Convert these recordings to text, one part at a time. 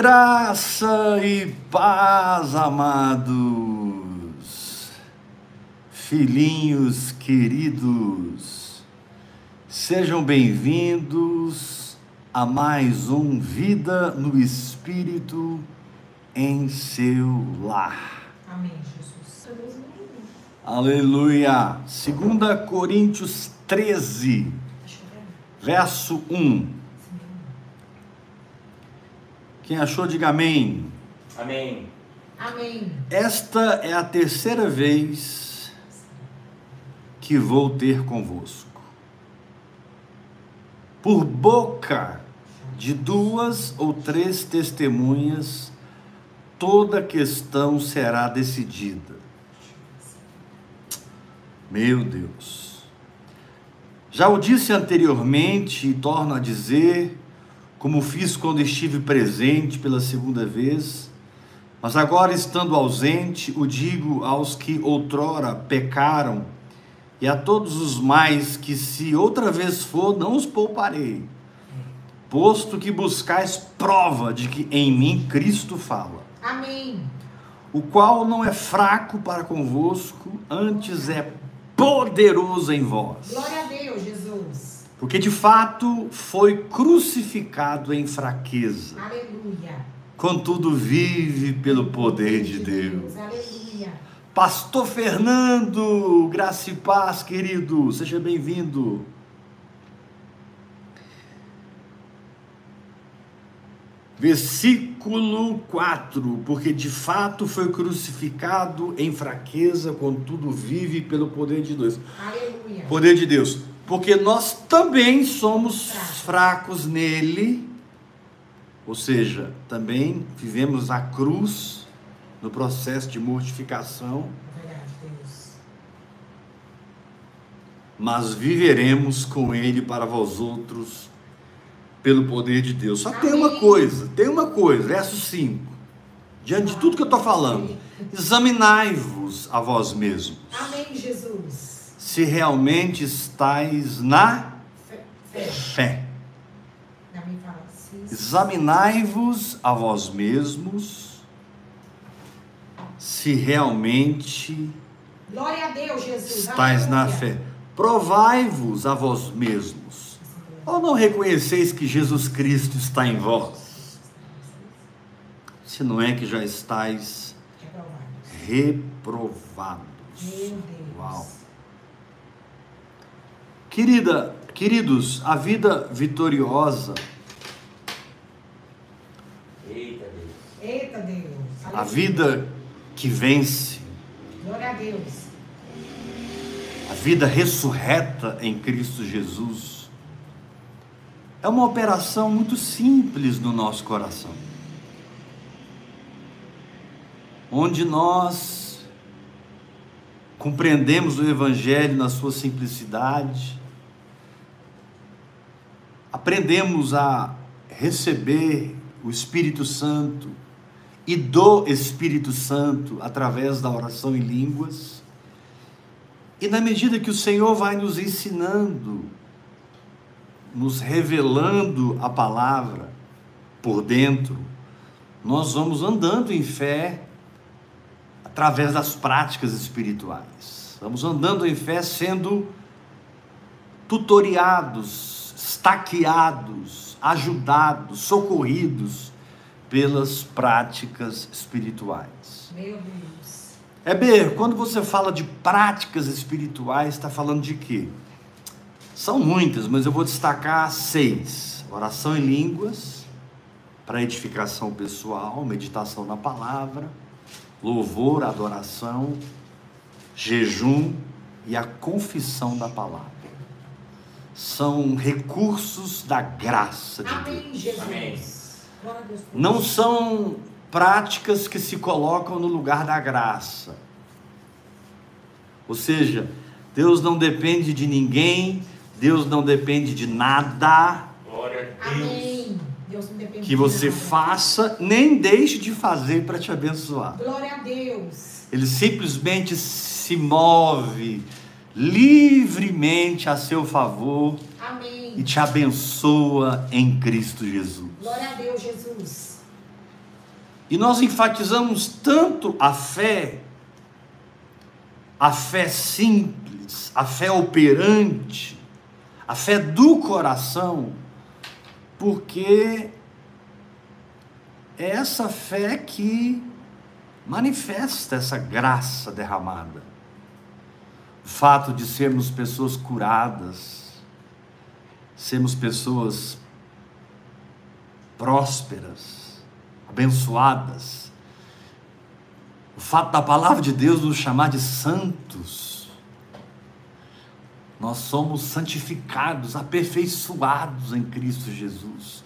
Graça e paz, amados, filhinhos queridos, sejam bem-vindos a mais um Vida no Espírito em seu lar. Amém, Jesus. Aleluia. 2 Coríntios 13, verso 1. Quem achou, diga amém. Amém. Amém. Esta é a terceira vez que vou ter convosco. Por boca de duas ou três testemunhas, toda questão será decidida. Meu Deus. Já o disse anteriormente e torno a dizer como fiz quando estive presente pela segunda vez, mas agora estando ausente, o digo aos que outrora pecaram, e a todos os mais que, se outra vez for, não os pouparei, posto que buscais prova de que em mim Cristo fala. Amém. O qual não é fraco para convosco, antes é poderoso em vós. Glória a Deus, Jesus. Porque de fato foi crucificado em fraqueza. Aleluia. Contudo, vive pelo poder de Deus. Aleluia. Pastor Fernando, graça e paz, querido, seja bem-vindo. Versículo 4: Porque de fato foi crucificado em fraqueza, contudo vive pelo poder de Deus. Aleluia. Poder de Deus. Porque nós também somos fracos. nele, ou seja, também vivemos a cruz no processo de mortificação, mas viveremos com ele para vós outros pelo poder de Deus. Só tem uma coisa, tem uma coisa, verso 5. Diante de tudo que eu estou falando, examinai-vos a vós mesmos, Amém. Se realmente estáis na Fé. Fé. Examinai-vos a vós mesmos, se realmente Glória a Deus, Jesus. estáis na fé. Provai-vos a vós mesmos. Ou não reconheceis que Jesus Cristo está em vós? Se não é que já estáis Reprovados. reprovados. Meu Deus. Uau. Querida, queridos, a vida vitoriosa, Eita Deus. Eita Deus. a vida que vence, Glória a Deus. a vida ressurreta em Cristo Jesus, é uma operação muito simples no nosso coração. Onde nós compreendemos o Evangelho na sua simplicidade, aprendemos a receber o Espírito Santo e do Espírito Santo através da oração em línguas. E na medida que o Senhor vai nos ensinando, nos revelando a palavra por dentro, nós vamos andando em fé através das práticas espirituais. Vamos andando em fé sendo tutoriados, estaqueados, ajudados, socorridos pelas práticas espirituais. Meu Deus. Heber, quando você fala de práticas espirituais, está falando de quê? São muitas, mas eu vou destacar seis: oração em línguas, para edificação pessoal, meditação na palavra, louvor, adoração, jejum e a confissão da palavra. São recursos da graça de Deus. Amém, Não são práticas que se colocam no lugar da graça. Ou seja, Deus não depende de ninguém, Deus não depende de nada Glória a Deus. Amém. Deus não depende que de você nada. faça, nem deixe de fazer para te abençoar. Glória a Deus. Ele simplesmente se move livremente a seu favor Amém. e te abençoa em Cristo Jesus. Glória a Deus, Jesus. E nós enfatizamos tanto a fé, a fé simples, a fé operante, a fé do coração, porque é essa fé que manifesta essa graça derramada. Fato de sermos pessoas curadas, sermos pessoas prósperas, abençoadas. O fato da palavra de Deus nos chamar de santos. Nós somos santificados, aperfeiçoados em Cristo Jesus.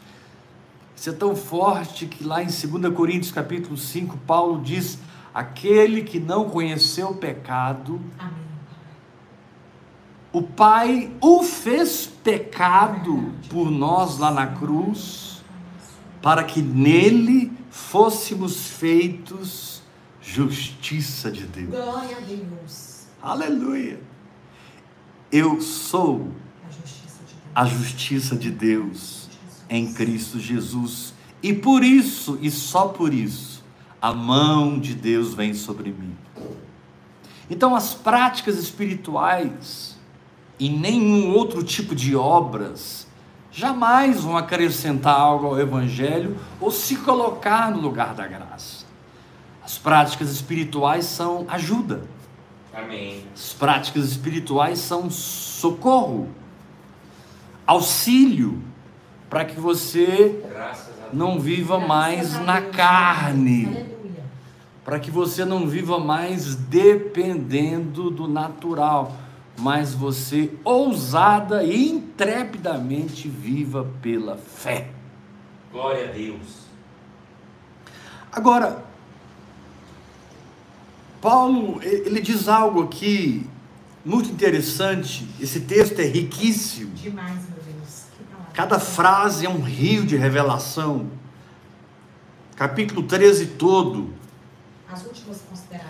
Isso é tão forte que lá em 2 Coríntios capítulo 5, Paulo diz: aquele que não conheceu o pecado, Amém. O Pai o fez pecado por nós lá na cruz, para que nele fôssemos feitos justiça de Deus. Glória a Deus. Aleluia! Eu sou A justiça de Deus. em Cristo Jesus, e por isso, e só por isso, a mão de Deus vem sobre mim. Então, as práticas espirituais e nenhum outro tipo de obras jamais vão acrescentar algo ao Evangelho ou se colocar no lugar da graça. As práticas espirituais são ajuda, Amém. as práticas espirituais são socorro, auxílio, para que você não viva mais na carne, para que você não viva mais dependendo do natural, mas você ousada e intrepidamente viva pela fé. Glória a Deus. Agora, Paulo, ele diz algo aqui muito interessante. Esse texto é riquíssimo. Demais, meu Deus. Que palavra. Cada frase é um rio de revelação. Capítulo 13 todo. As últimas considerações.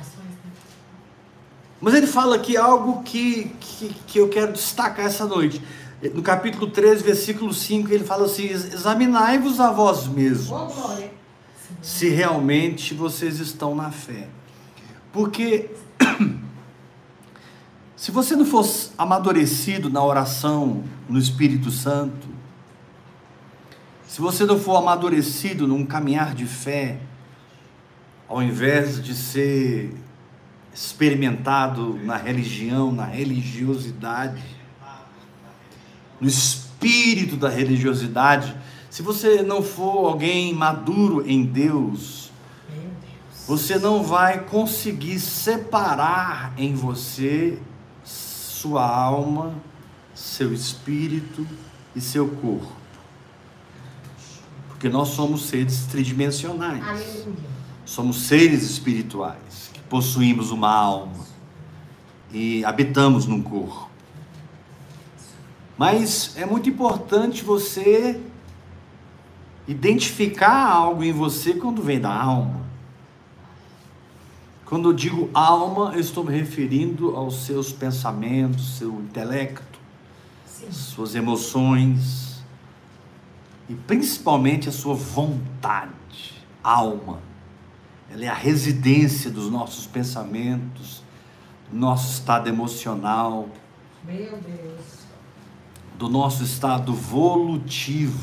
Mas ele fala aqui algo que, que, que eu quero destacar essa noite. No capítulo 13, versículo 5, ele fala assim: Examinai-vos a vós mesmos. Se realmente vocês estão na fé. Porque se você não fosse amadurecido na oração no Espírito Santo, se você não for amadurecido num caminhar de fé, ao invés de ser experimentado na religião, na religiosidade, no espírito da religiosidade, se você não for alguém maduro em Deus, você não vai conseguir separar em você sua alma, seu espírito e seu corpo. Porque nós somos seres tridimensionais. Somos seres espirituais possuímos uma alma e habitamos num corpo. Mas é muito importante você identificar algo em você quando vem da alma. Quando eu digo alma, eu estou me referindo aos seus pensamentos, seu intelecto, Sim. suas emoções e principalmente a sua vontade, alma. Ela é a residência dos nossos pensamentos, do nosso estado emocional, Meu Deus. do nosso estado volutivo.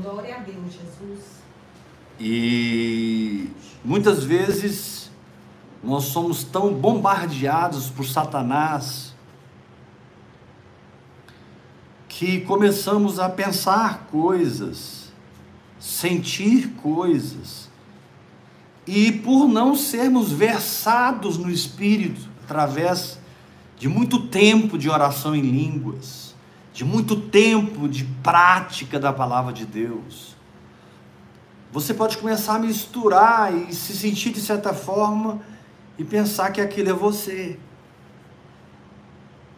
Glória a Deus, Jesus. E muitas vezes nós somos tão bombardeados por Satanás que começamos a pensar coisas, sentir coisas, e por não sermos versados no Espírito, através de muito tempo de oração em línguas, de muito tempo de prática da palavra de Deus, você pode começar a misturar e se sentir de certa forma e pensar que aquilo é você.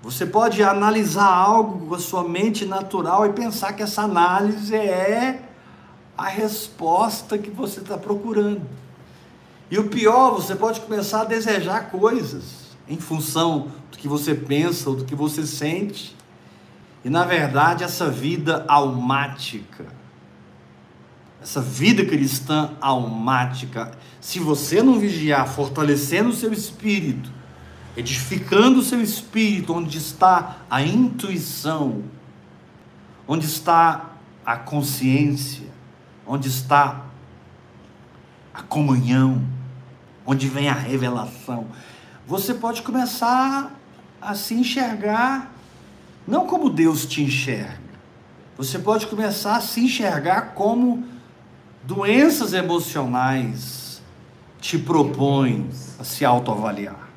Você pode analisar algo com a sua mente natural e pensar que essa análise é a resposta que você está procurando. E o pior, você pode começar a desejar coisas em função do que você pensa ou do que você sente. E na verdade, essa vida almática, essa vida cristã almática, se você não vigiar, fortalecendo o seu espírito, edificando o seu espírito, onde está a intuição, onde está a consciência, onde está a comunhão, onde vem a revelação, você pode começar a se enxergar não como Deus te enxerga. Você pode começar a se enxergar como doenças emocionais te propõem a se autoavaliar.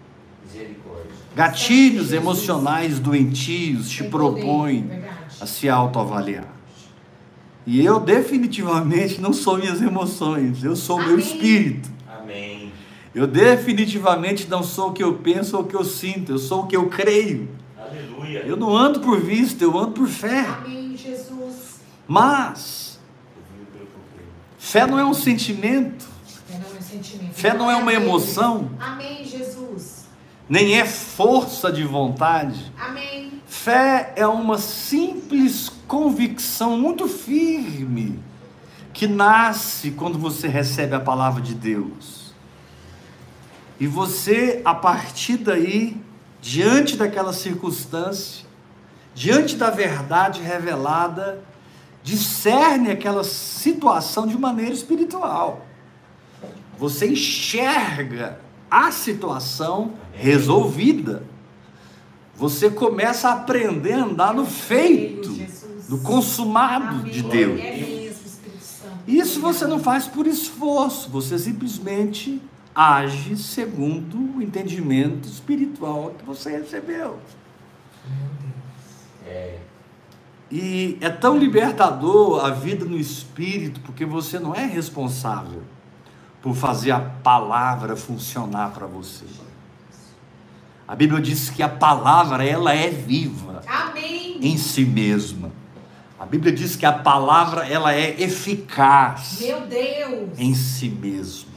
Gatilhos emocionais doentios te propõem a se autoavaliar. E eu definitivamente não sou minhas emoções, eu sou o meu Amém. espírito. Eu definitivamente não sou o que eu penso ou o que eu sinto, eu sou o que eu creio. Aleluia. Eu não ando por vista, eu ando por fé. Amém, Jesus. Mas fé não é um sentimento, Fé não é um sentimento. Fé não é uma emoção. Amém, Jesus. nem é força de vontade. Amém. Fé é uma simples convicção muito firme que nasce quando você recebe a palavra de Deus. E você, a partir daí, diante daquela circunstância, diante da verdade revelada, discerne aquela situação de maneira espiritual. Você enxerga a situação resolvida. Você começa a aprender a andar no feito, no consumado de Deus. É. Isso você não faz por esforço, você simplesmente age segundo o entendimento espiritual que você recebeu. É. E é tão libertador a vida no espírito, porque você não é responsável por fazer a palavra funcionar para você. A Bíblia diz que a palavra ela é viva Amém. em si mesma. A Bíblia diz que a palavra ela é eficaz Meu Deus. em si mesma.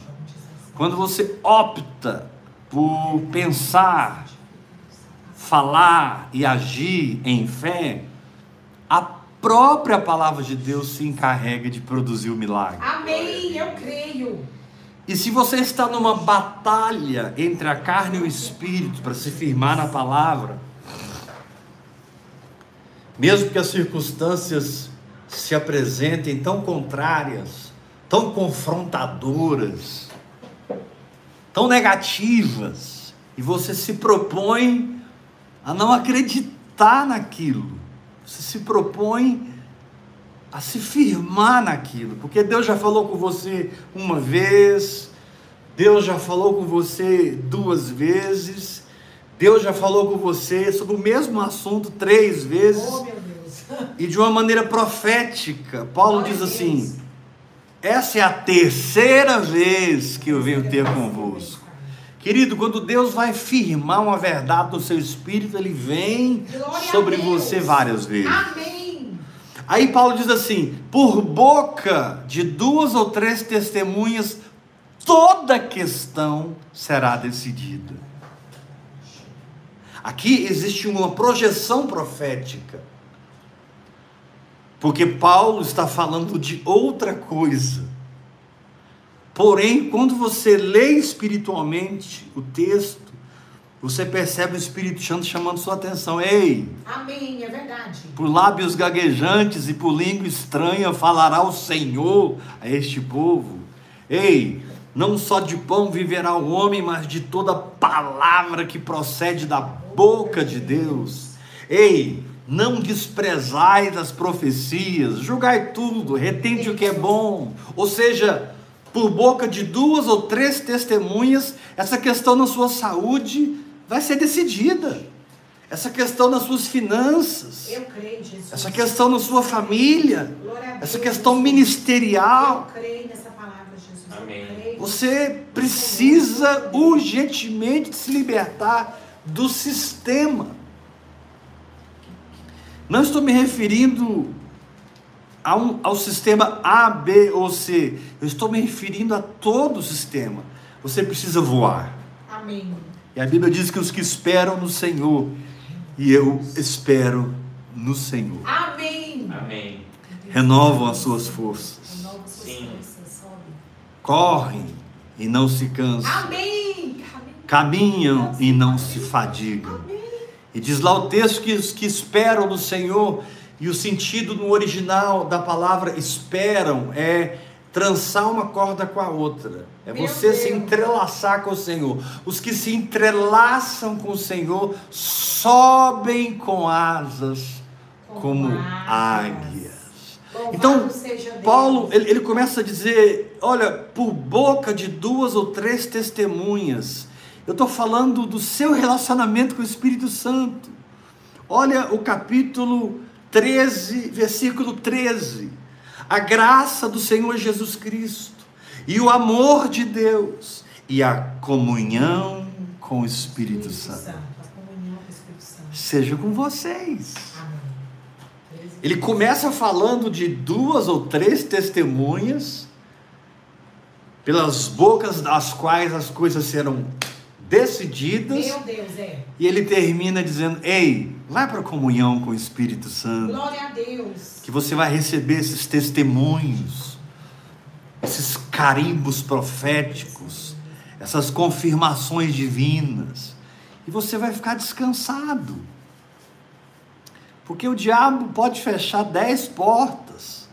Quando você opta por pensar, falar e agir em fé, a própria palavra de Deus se encarrega de produzir o milagre. Amém. Eu creio. E se você está numa batalha entre a carne e o espírito para se firmar na palavra, mesmo que as circunstâncias se apresentem tão contrárias, tão confrontadoras, tão negativas, e você se propõe a não acreditar naquilo, você se propõe a se firmar naquilo, porque Deus já falou com você uma vez, Deus já falou com você duas vezes, Deus já falou com você sobre o mesmo assunto três vezes Oh, meu Deus. e de uma maneira profética. Paulo Glória diz assim. Essa é a terceira vez que eu venho ter convosco. Querido, quando Deus vai firmar uma verdade no seu espírito, ele vem Glória sobre você várias vezes. Amém. Aí Paulo diz assim: por boca de duas ou três testemunhas, toda questão será decidida. Aqui existe uma projeção profética, porque Paulo está falando de outra coisa. Porém, quando você lê espiritualmente o texto, você percebe o Espírito Santo chamando sua atenção. Ei, Amém. É verdade. por lábios gaguejantes e por língua estranha falará o Senhor a este povo. Ei, não só de pão viverá o homem, mas de toda palavra que procede da boca de Deus. Ei, não desprezais as profecias, julgai tudo, retende o que é bom. Ou seja, por boca de duas ou três testemunhas, essa questão na sua saúde vai ser decidida. Essa questão nas suas finanças, Eu creio, Jesus. essa questão na sua família, essa questão ministerial. Eu creio nessa palavra, Jesus. Eu Amém. creio. Você precisa urgentemente se libertar do sistema. Não estou me referindo a um- ao sistema A, B ou C. Eu estou me referindo a todo o sistema. Você precisa voar. Amém. E a Bíblia diz que os que esperam no Senhor, e eu espero no Senhor, Amém. Amém. renovam as suas forças. Suas Sim. correm e não se cansam, Amém. caminham e não se fadigam. E diz lá o texto que os que esperam no Senhor, e o sentido no original da palavra esperam é trançar uma corda com a outra. É Meu você se Deus. entrelaçar com o Senhor. Os que se entrelaçam com o Senhor sobem com asas como águias. Louvado Então. Paulo, ele, ele começa a dizer: olha, por boca de duas ou três testemunhas, eu estou falando do seu relacionamento com o Espírito Santo. Olha o capítulo 13, versículo 13. A graça do Senhor Jesus Cristo, e o amor de Deus, e a comunhão com o Espírito Santo. Com Espírito. Seja com vocês. Amém. Ele começa falando de duas ou três testemunhas, pelas bocas das quais as coisas serão decididas, Meu Deus, é. e ele termina dizendo: Ei, vai para a comunhão com o Espírito Santo, Glória a Deus. que você vai receber esses testemunhos, esses carimbos proféticos, essas confirmações divinas, e você vai ficar descansado. Porque o diabo pode fechar dez portas,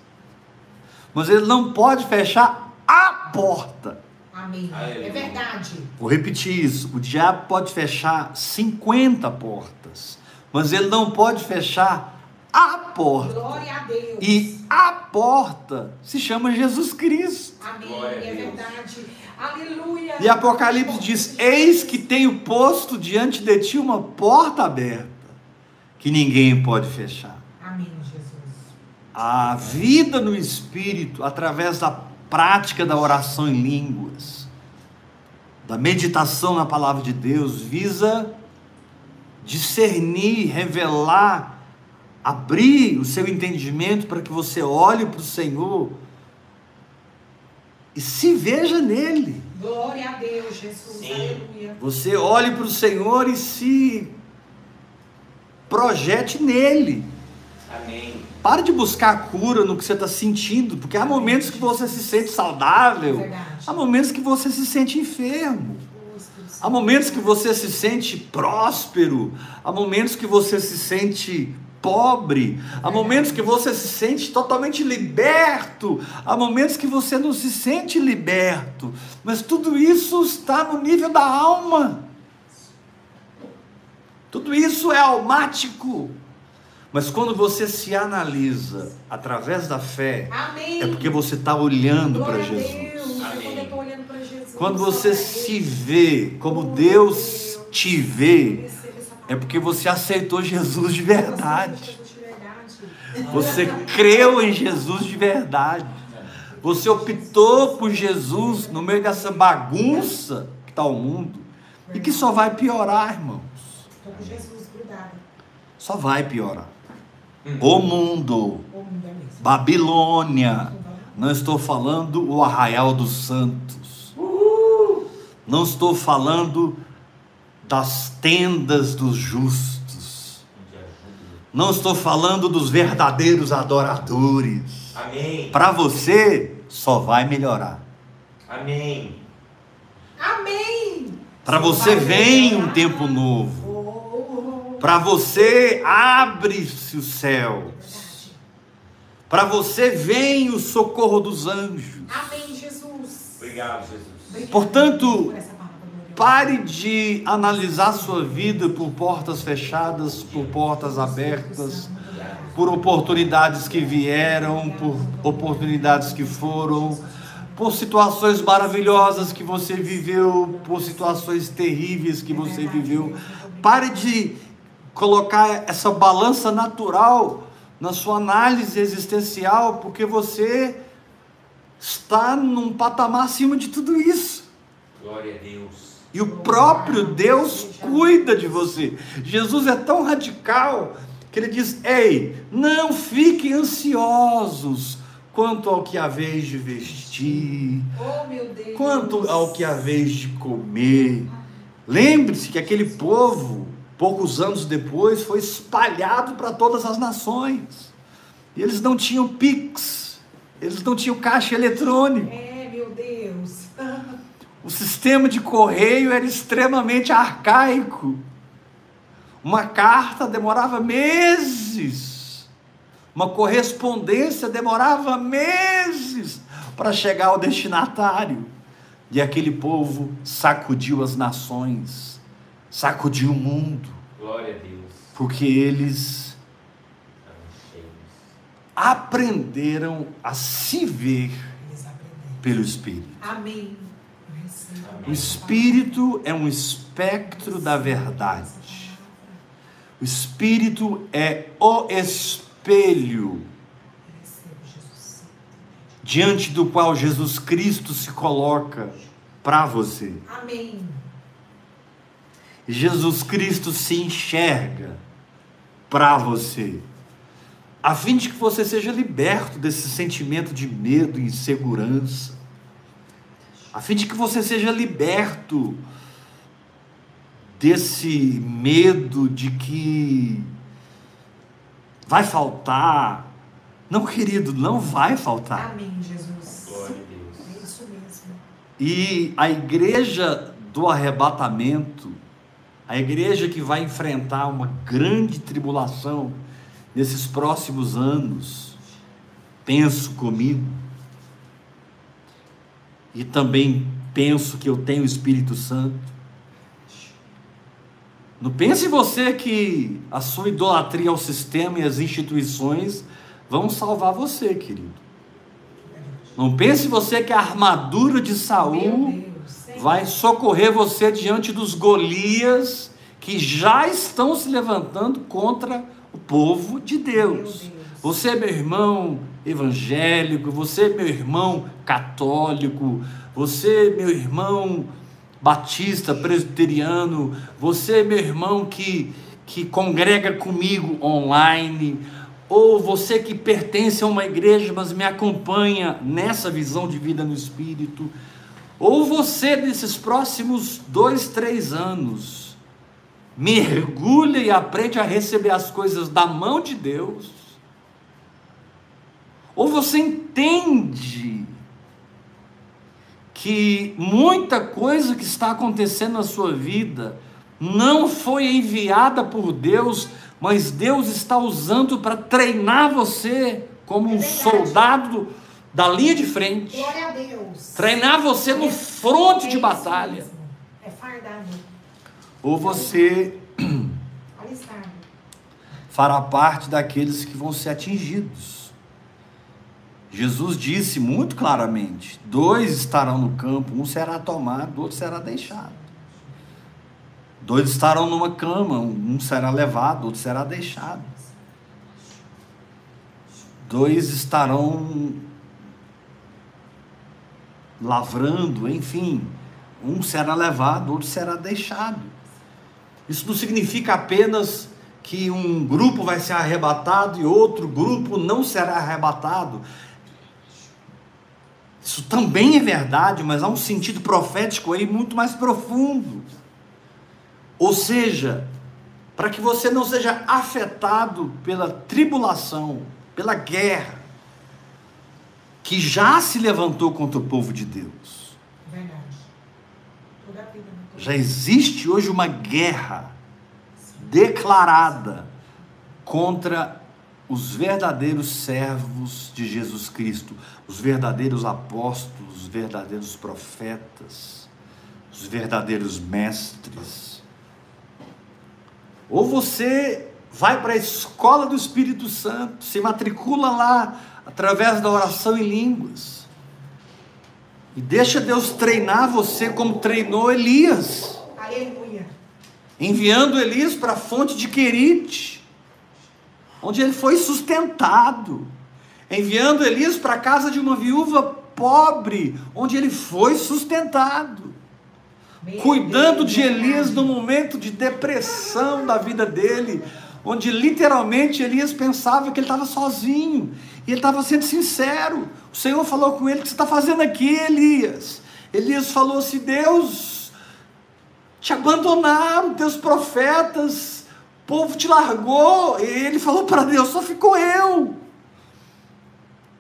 mas ele não pode fechar a porta. Amém. Aleluia. É verdade. Vou repetir isso: o diabo pode fechar 50 portas, mas ele não pode fechar a porta. Glória a Deus. E a porta se chama Jesus Cristo. Amém. Glória a É verdade. Aleluia. E Apocalipse diz: Eis que tenho posto diante de ti uma porta aberta, que ninguém pode fechar. Amém, Jesus. A vida no Espírito, através da prática da oração em línguas, da meditação na palavra de Deus, visa discernir, revelar, abrir o seu entendimento para que você olhe para o Senhor e se veja nele. Glória a Deus, Jesus. Sim. Aleluia. Você olhe para o Senhor e se projete nele. Amém. Pare de buscar cura no que você está sentindo, porque há momentos que você se sente saudável, Verdade. há momentos que você se sente enfermo, há momentos que você se sente próspero, há momentos que você se sente pobre, há momentos que você se sente totalmente liberto, há momentos que você não se sente liberto, mas tudo isso está no nível da alma. Tudo isso é almático. Mas quando você se analisa através da fé, Amém. é porque você está olhando para Jesus. Jesus. Quando você se vê como Deus te vê, é porque você aceitou Jesus de verdade. Você creu em Jesus de verdade. Você optou por Jesus no meio dessa bagunça que está o mundo e que só vai piorar, irmãos. Estou com Jesus grudado. Só vai piorar. O mundo, O mundo é. Babilônia. Não estou falando o arraial dos santos. Não estou falando das tendas dos justos. Não estou falando dos verdadeiros adoradores. Amém. Para você, só vai melhorar. Amém. Amém. Para você vem um tempo novo. Para você abre-se os céus. Para você vem o socorro dos anjos. Amém, Jesus. Obrigado, Jesus. Portanto. Pare de analisar sua vida por portas fechadas, por portas abertas, por oportunidades que vieram, por oportunidades que foram, por situações maravilhosas que você viveu, por situações terríveis que você viveu. Pare de colocar essa balança natural na sua análise existencial, porque você está num patamar acima de tudo isso. Glória a Deus. E o próprio Deus cuida de você. Jesus é tão radical que ele diz: Ei, não fiquem ansiosos quanto ao que haveis de vestir, Oh, quanto ao que haveis de comer. Lembre-se que aquele povo, poucos anos depois, foi espalhado para todas as nações. E eles não tinham pix, eles não tinham caixa eletrônico. É, meu Deus. Deus. O sistema de correio era extremamente arcaico. Uma carta demorava meses. Uma correspondência demorava meses para chegar ao destinatário. E aquele povo sacudiu as nações, sacudiu o mundo, Glória a Deus. porque eles aprenderam a se ver pelo Espírito. Amém. O Espírito é um espectro da verdade. O Espírito é o espelho diante do qual Jesus Cristo se coloca para você. Amém. Jesus Cristo se enxerga para você, a fim de que você seja liberto desse sentimento de medo e insegurança, a fim de que você seja liberto desse medo de que vai faltar. Não, querido, não vai faltar. Amém, Jesus. Glória a Deus. É isso mesmo. E a igreja do arrebatamento, a igreja que vai enfrentar uma grande tribulação nesses próximos anos, penso comigo, e também penso que eu tenho o Espírito Santo. Não pense você que a sua idolatria ao sistema e às instituições vão salvar você, querido. Não pense você que a armadura de Saul. Vai socorrer você diante dos Golias que já estão se levantando contra o povo de Deus. Meu Deus. Você, meu irmão evangélico, você, meu irmão católico, você, meu irmão batista, presbiteriano, você, meu irmão que, que congrega comigo online, ou você que pertence a uma igreja, mas me acompanha nessa visão de vida no Espírito, ou você, nesses próximos dois, três anos, mergulha e aprende a receber as coisas da mão de Deus, ou você entende que muita coisa que está acontecendo na sua vida não foi enviada por Deus, mas Deus está usando para treinar você como um É soldado da linha de frente, Glória a Deus. treinar você no fronte É de isso batalha. É fardado. Ou você fará parte daqueles que vão ser atingidos. Jesus disse muito claramente: dois estarão no campo, um será tomado, outro será deixado. Dois estarão numa cama, um será levado, outro será deixado. Dois estarão lavrando, enfim, um será levado, outro será deixado. Isso não significa apenas que um grupo vai ser arrebatado e outro grupo não será arrebatado. Isso também é verdade, mas há um sentido profético aí muito mais profundo. Ou seja, para que você não seja afetado pela tribulação, pela guerra, que já se levantou contra o povo de Deus. Verdade. Né? Já existe hoje uma guerra declarada contra os verdadeiros servos de Jesus Cristo, os verdadeiros apóstolos, os verdadeiros profetas, os verdadeiros mestres. Ou você vai para a escola do Espírito Santo, se matricula lá através da oração em línguas. E deixa Deus treinar você como treinou Elias. Aleluia. enviando Elias para a fonte de Querite, onde ele foi sustentado, enviando Elias para a casa de uma viúva pobre, onde ele foi sustentado, Meu cuidando Deus, de Elias no momento de depressão da vida dele, onde literalmente Elias pensava que ele estava sozinho, e ele estava sendo sincero. O Senhor falou com ele: O que você está fazendo aqui, Elias? Elias falou assim: Deus, te abandonaram, teus profetas, o povo te largou. E ele falou para Deus: só ficou eu.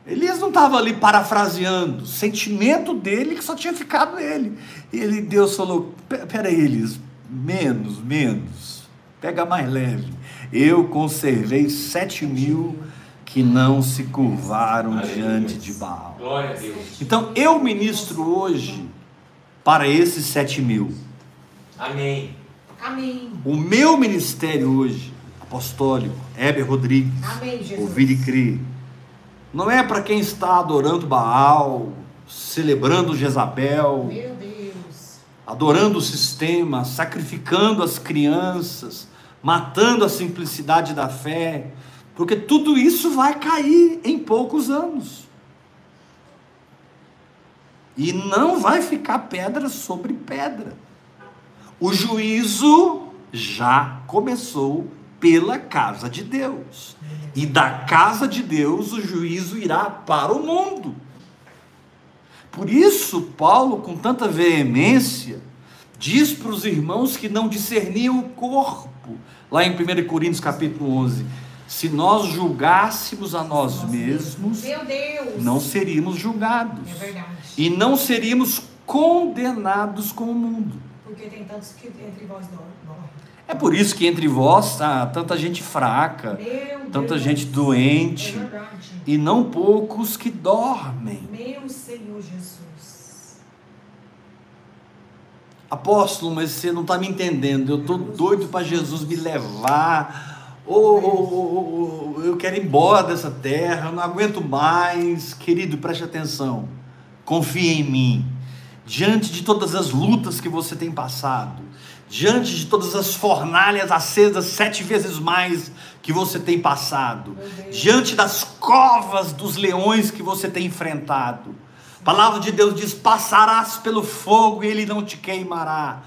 Elias não estava ali parafraseando, o sentimento dele que só tinha ficado nele. E ele, Deus falou: "Pe- peraí, Elias, menos, menos, pega mais leve. Eu conservei sete mil que não se curvaram Aleluia. diante de Baal. Glória a Deus. Então eu ministro hoje para esses sete mil. Amém. Amém. O meu ministério hoje, apostólico, Heber Rodrigues, Amém, ouvir e crer, não é para quem está adorando Baal, celebrando Jezabel, Meu Deus. adorando o sistema, sacrificando as crianças, matando a simplicidade da fé, porque tudo isso vai cair em poucos anos. E não vai ficar pedra sobre pedra. O juízo já começou pela casa de Deus. E da casa de Deus o juízo irá para o mundo. Por isso, Paulo, com tanta veemência, diz para os irmãos que não discerniam o corpo, lá em 1 Coríntios capítulo 11: se nós julgássemos a nós mesmos, não seríamos julgados É e não seríamos condenados com o mundo. Porque tem tantos que entre vós morrem. É por isso que entre vós há tanta gente fraca, Meu tanta Deus. gente doente É e não poucos que dormem. Meu Senhor Jesus. Apóstolo, mas você não está me entendendo. Eu estou doido para Jesus me levar. Ou, ou- ou- ou eu quero ir embora dessa terra, eu não aguento mais. Querido, preste atenção. Confie em mim. Diante de todas as lutas que você tem passado, diante de todas as fornalhas acesas sete vezes mais que você tem passado, diante das covas dos leões que você tem enfrentado, a palavra de Deus diz: passarás pelo fogo e ele não te queimará.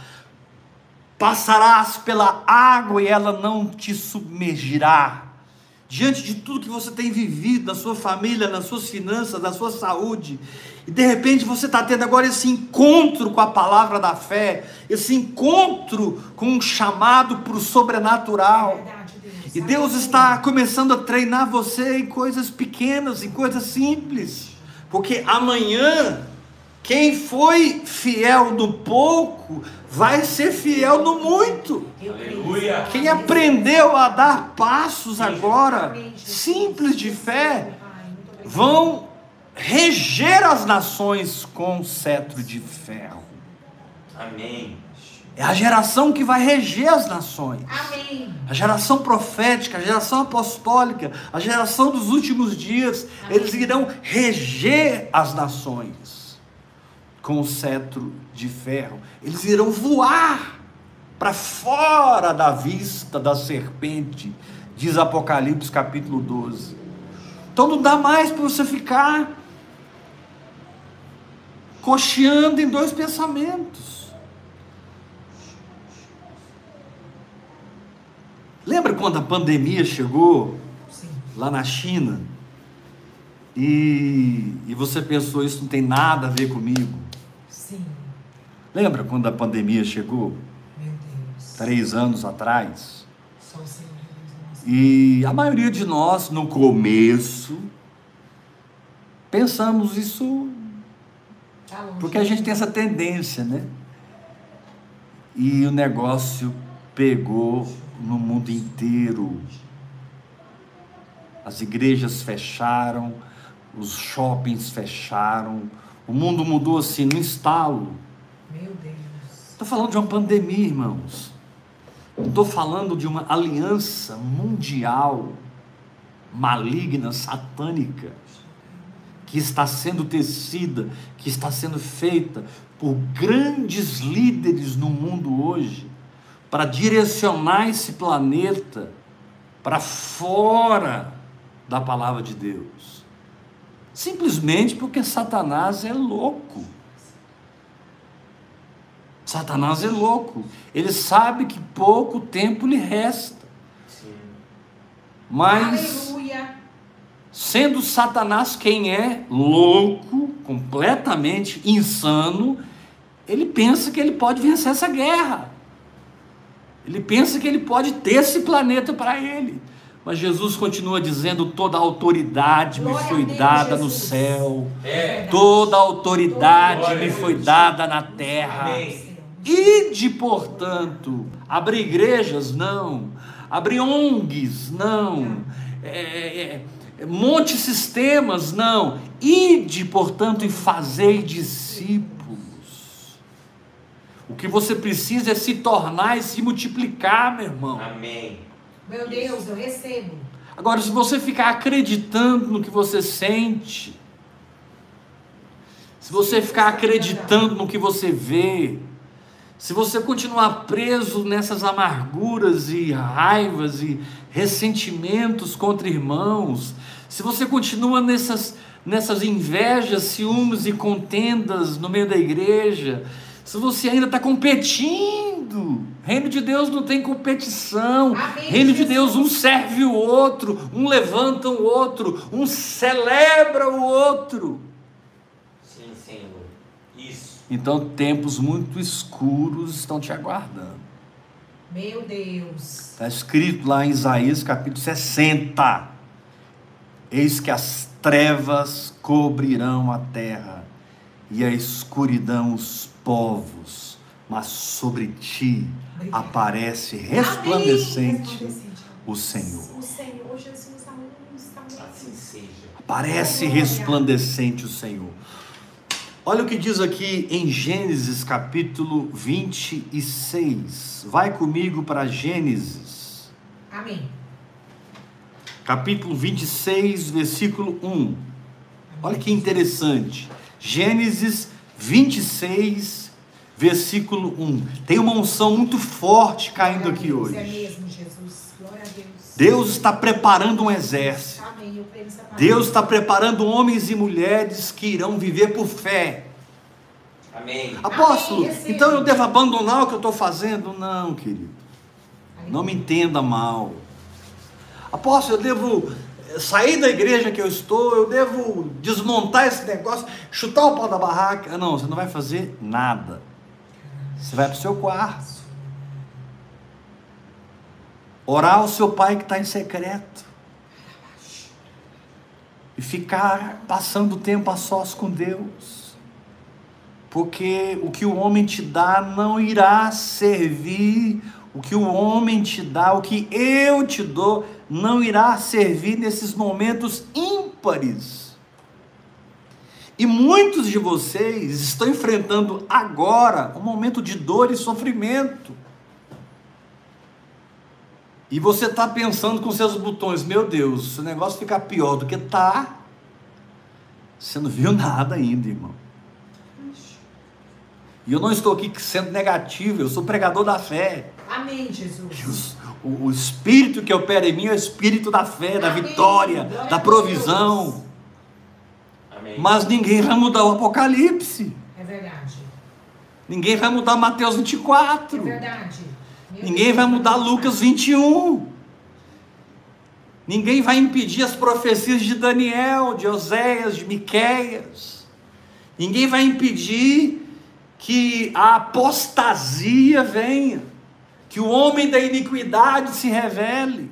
Passarás pela água e ela não te submergirá. Diante de tudo que você tem vivido, na sua família, nas suas finanças, na sua saúde, e de repente você está tendo agora esse encontro com a palavra da fé, esse encontro com um chamado para o sobrenatural. Verdade, Deus. E Deus está começando a treinar você em coisas pequenas, em coisas simples. Porque amanhã, quem foi fiel no pouco, vai ser fiel no muito. Aleluia. Quem aprendeu a dar passos agora, simples de fé, vão reger as nações com cetro de ferro. Amém. É a geração que vai reger as nações. Amém. A geração profética, a geração apostólica, a geração dos últimos dias, eles irão reger as nações com o cetro de ferro. Eles irão voar para fora da vista da serpente, diz Apocalipse capítulo 12. Então não dá mais para você ficar cocheando em dois pensamentos. Lembra quando a pandemia chegou Sim. lá na China e, e você pensou isso não tem nada a ver comigo? Sim. Lembra quando a pandemia chegou Meu Deus. três anos atrás? Só o Senhor nosso. E a maioria de nós no começo pensamos isso Tá porque a gente tem essa tendência, né? E o negócio pegou no mundo inteiro. As igrejas fecharam, os shoppings fecharam, o mundo mudou assim no instalo. Meu Deus. Estou falando de uma pandemia, irmãos. Estou falando de uma aliança mundial, maligna, satânica, que está sendo tecida, que está sendo feita por grandes líderes no mundo hoje, para direcionar esse planeta para fora da palavra de Deus. Simplesmente porque Satanás é louco. Satanás é louco. Ele sabe que pouco tempo lhe resta. Sim. Mas, Aleluia. sendo Satanás quem é, louco, completamente insano, ele pensa que ele pode vencer essa guerra. Ele pensa que ele pode ter esse planeta para ele. Mas Jesus continua dizendo: toda a autoridade me Glória foi a Deus, dada no céu, É. toda a autoridade Glória me foi dada na terra. Amém. Ide, portanto, abrir igrejas, não. Abrir ONGs, não. É, é, é, monte sistemas, não. Ide, portanto, e fazei discípulos. O que você precisa é se tornar e se multiplicar, meu irmão. Amém. Meu Deus, eu recebo. Agora, se você ficar acreditando no que você sente, se você ficar acreditando no que você vê, se você continuar preso nessas amarguras e raivas e ressentimentos contra irmãos, se você continua nessas, nessas invejas, ciúmes e contendas no meio da igreja, se você ainda está competindo, reino de Deus não tem competição, Amém, reino de Jesus. Deus um serve o outro, um levanta o outro, um celebra o outro. Sim, Senhor. Isso. Então, tempos muito escuros estão te aguardando. Meu Deus. Está escrito lá em Isaías capítulo 60: Eis que as trevas cobrirão a terra, e a escuridão os povos, mas sobre ti aparece resplandecente o Senhor. O Senhor Jesus. Assim seja. Aparece resplandecente o Senhor. Olha o que diz aqui em Gênesis capítulo 26. Vai comigo para Gênesis, Amém. capítulo 26, versículo 1. Olha que interessante. Gênesis 26, versículo 1. Tem uma unção muito forte caindo aqui É hoje. mesmo, Jesus. Glória a Deus. Deus está preparando um exército. Deus está preparando homens e mulheres que irão viver por fé. Amém. Apóstolo, Amém, então eu devo abandonar o que eu estou fazendo? Não, querido. Não me entenda mal. Apóstolo, eu devo sair da igreja que eu estou, eu devo desmontar esse negócio, chutar o pau da barraca. Não, você não vai fazer nada. Você vai para o seu quarto. Orar ao seu pai que está em secreto. E ficar passando tempo a sós com Deus. Porque o que o homem te dá não irá servir, o que o homem te dá, o que eu te dou, não irá servir nesses momentos ímpares. E muitos de vocês estão enfrentando agora um momento de dor e sofrimento. E você está pensando com seus botões, meu Deus, se o negócio ficar pior do que tá, você não viu nada ainda, irmão. E eu não estou aqui sendo negativo, eu sou pregador da fé. Amém, Jesus. O, o espírito que opera em mim é o espírito da fé, da Amém. vitória, Glória da provisão. Mas ninguém vai mudar o Apocalipse. É verdade. Ninguém vai mudar Mateus É 24. verdade. Meu Ninguém Deus, vai mudar Deus. Lucas 21. Ninguém vai impedir as profecias de Daniel, de Oséias, de Miqueias. Ninguém vai impedir que a apostasia venha, que o homem da iniquidade se revele.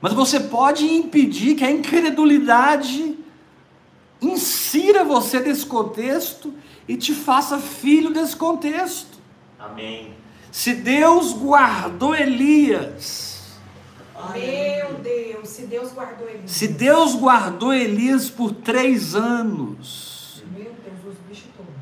Mas você pode impedir que a incredulidade insira você nesse contexto e te faça filho desse contexto. Amém. Se Deus guardou Elias, Meu Deus, se Deus guardou ele. se Deus guardou Elias por três anos, Meu Deus, os bichos todos.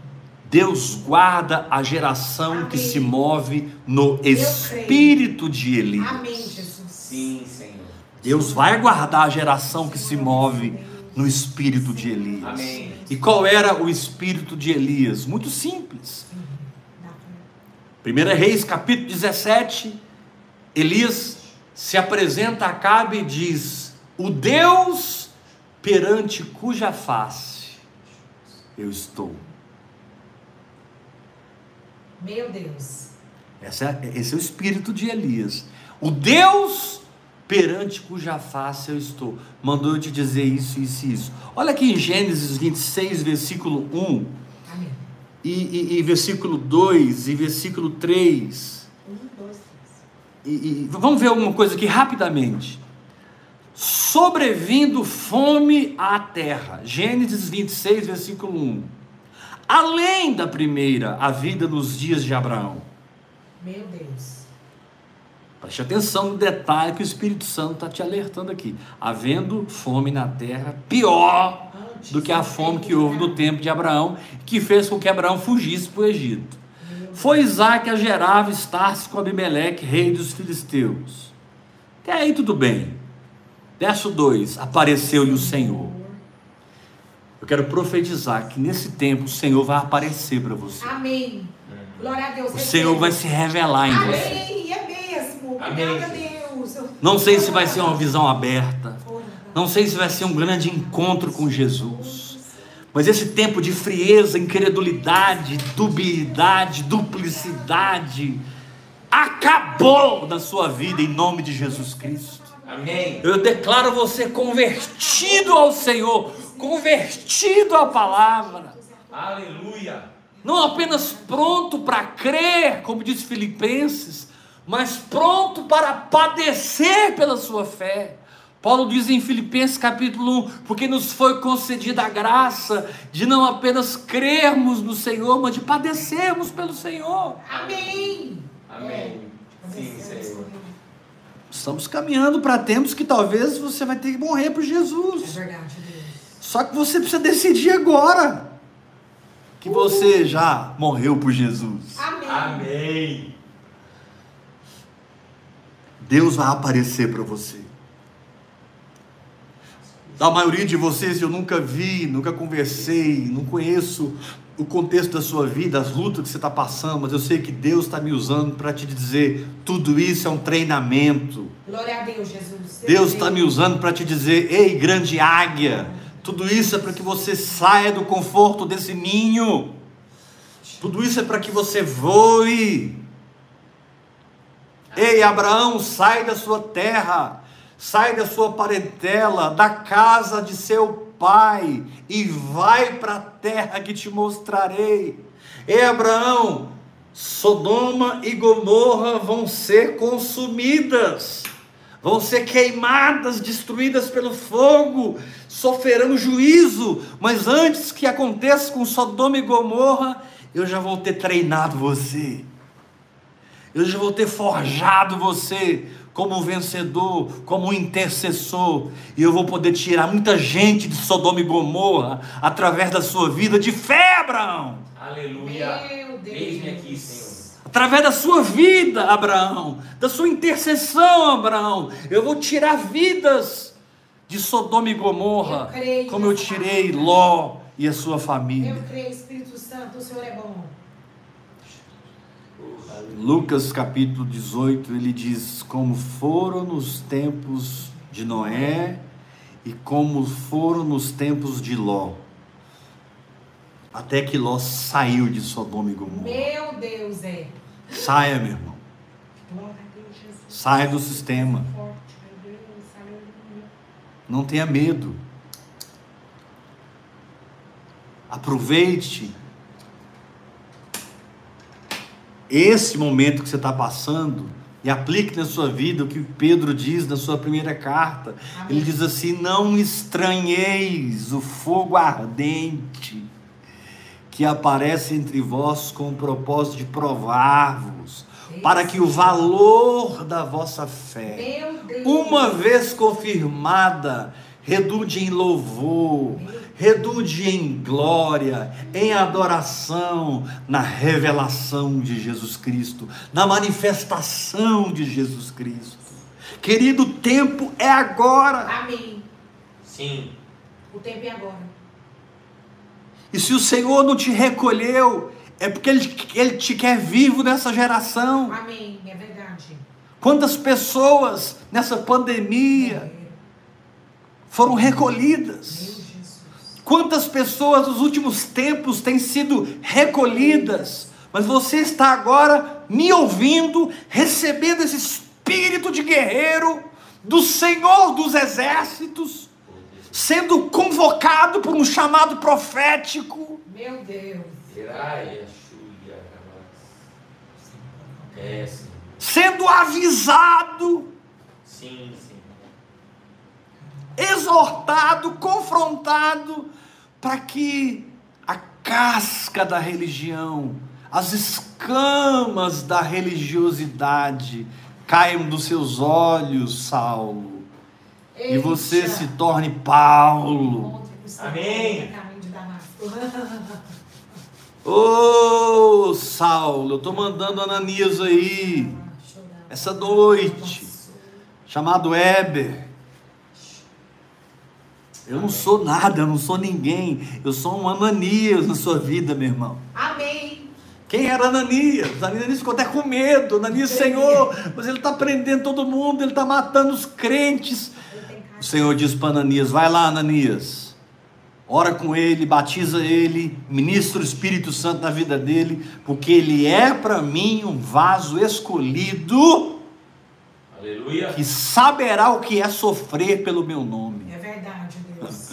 Deus guarda a geração que Amém. se move no espírito de Elias. Amém, Jesus. Sim, Senhor. Deus vai guardar a geração que se move no espírito de Elias. Amém. E qual era o espírito de Elias? Muito simples. Dá pra- 1 Reis capítulo 17, Elias se apresenta a Acabe e diz: O Deus perante cuja face eu estou. Meu Deus. Esse é, esse é o espírito de Elias. O Deus perante cuja face eu estou. Mandou eu te dizer isso, isso e isso. Olha aqui em Gênesis 26, versículo 1 Amém. e, e- e versículo 2 e versículo 3. Um, dois, três. e, e vamos ver alguma coisa aqui rapidamente. Sobrevindo fome à terra. Gênesis 26, versículo 1. Além da primeira, a vida nos dias de Abraão. Meu Deus. Preste atenção no detalhe que o Espírito Santo está te alertando aqui. Havendo fome na terra, pior do que a fome que houve no tempo de Abraão, que fez com que Abraão fugisse para o Egito. Foi Isaac a gerar estar-se com Abimeleque, rei dos filisteus. Até aí tudo bem. Verso 2: Apareceu-lhe o Senhor. Eu quero profetizar que nesse tempo o Senhor vai aparecer para você. Amém. Glória a Deus. O Senhor vai se revelar em você. Amém. É mesmo. Amém. Obrigada, Deus. Não sei se vai ser uma visão aberta. Não sei se vai ser um grande encontro com Jesus. Mas esse tempo de frieza, incredulidade, dubiedade, duplicidade, acabou na sua vida em nome de Jesus Cristo. Amém. Eu declaro você convertido ao Senhor, convertido à palavra, Aleluia. não apenas pronto para crer, como diz Filipenses, mas pronto para padecer pela sua fé. Paulo diz em Filipenses capítulo 1: porque nos foi concedida a graça de não apenas crermos no Senhor, mas de padecermos pelo Senhor. Amém. Amém. Sim, Senhor. Estamos caminhando para tempos que talvez você vai ter que morrer por É Jesus. verdade, Deus. Só que você precisa decidir agora que você já morreu por Jesus. Amém. Amém. Deus vai aparecer para você. Da maioria de vocês eu nunca vi, nunca conversei, não conheço o contexto da sua vida, as lutas que você está passando, mas eu sei que Deus está me usando para te dizer: tudo isso é um treinamento. Glória a Deus, Jesus. Deus está me usando para te dizer: ei, grande águia, tudo isso é para que você saia do conforto desse ninho, tudo isso é para que você voe. Ei, Abraão, sai da sua terra, sai da sua parentela, da casa de seu pai e vai para a terra que te mostrarei. Ei, Abraão, Sodoma e Gomorra vão ser consumidas, vão ser queimadas, destruídas pelo fogo, sofrerão juízo, mas antes que aconteça com Sodoma e Gomorra, eu já vou ter treinado você. Eu já vou ter forjado você como vencedor, como intercessor, e eu vou poder tirar muita gente de Sodoma e Gomorra através da sua vida de fé, Abraão. Aleluia. Meu Deus. Eis-me aqui, Senhor. Através da sua vida, Abraão, da sua intercessão, Abraão, eu vou tirar vidas de Sodoma e Gomorra, Eu creio como eu tirei. Ló e a sua família. Eu creio, Espírito Santo, o Senhor é bom. Lucas capítulo 18, ele diz: Como foram nos tempos de Noé e como foram nos tempos de Ló. Até que Ló saiu de Sodoma e Gomorra. Meu Deus, é. Saia, meu irmão. Saia do sistema. Forte. Não tenha medo. Aproveite esse momento que você está passando e aplique na sua vida o que Pedro diz na sua primeira carta. Amém. Ele diz assim: Não estranheis o fogo ardente que aparece entre vós com o propósito de provar-vos, para que o valor da vossa fé uma vez confirmada, redunde em louvor, redunde em glória, em adoração, na revelação de Jesus Cristo, na manifestação de Jesus Cristo. Querido, o tempo é agora. Amém. Sim. O tempo é agora. E se o Senhor não te recolheu, é porque Ele, Ele te quer vivo nessa geração. Amém. É verdade. Quantas pessoas nessa pandemia foram recolhidas? Quantas pessoas nos últimos tempos têm sido recolhidas, mas você está agora me ouvindo, recebendo esse espírito de guerreiro do Senhor dos exércitos, sendo convocado por um chamado profético. Meu Deus. É, sendo avisado, Sim, sim. exortado, confrontado, para que a casca da religião, as escamas da religiosidade caiam dos seus olhos, Saulo, e você Eita. se torne Paulo. Amém. Ô Saulo, eu estou mandando Ananias aí, essa noite, chamado Heber. Eu não sou nada, eu não sou ninguém. Eu sou um Ananias na sua vida, meu irmão. Amém. Quem era Ananias? Ananias ficou até com medo. Ananias, Senhor, mas ele está prendendo todo mundo, ele está matando os crentes. O Senhor diz para Ananias: Vai lá, Ananias, ora com ele, batiza ele, ministra o Espírito Santo na vida dele, porque ele é para mim um vaso escolhido Aleluia. que saberá o que é sofrer pelo meu nome. É verdade, Deus.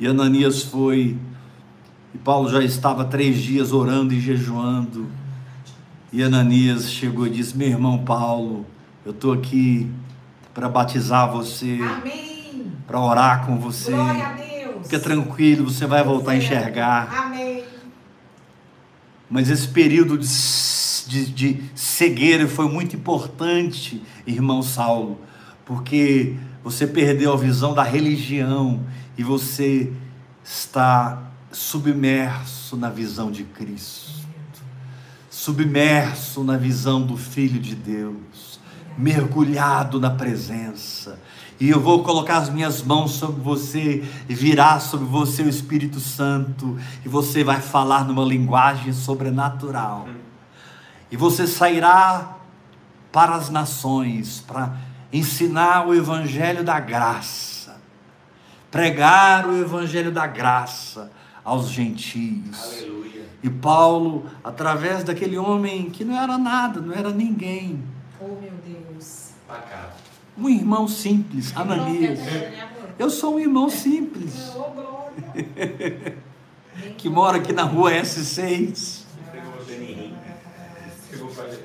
E Ananias foi, e Paulo já estava três dias orando e jejuando. E Ananias chegou e disse: Meu irmão Paulo, eu estou aqui para batizar você, Amém. para orar com você. Glória a Deus. Fica tranquilo, você vai voltar a enxergar. Amém. Mas esse período de, de, de cegueira foi muito importante, irmão Saulo, porque você perdeu a visão da religião e você está submerso na visão de Cristo, submerso na visão do Filho de Deus, mergulhado na presença. E eu vou colocar as minhas mãos sobre você e virar sobre você o Espírito Santo, e você vai falar numa linguagem sobrenatural. E você sairá para as nações para ensinar o evangelho da graça, pregar o evangelho da graça aos gentios. Aleluia. E Paulo, através daquele homem que não era nada, não era ninguém, Oh, meu Deus. Pacato. Um irmão simples, Ananias. Eu sou um irmão simples, glória. que mora aqui na rua S6. Pegou você nem Pegou o pai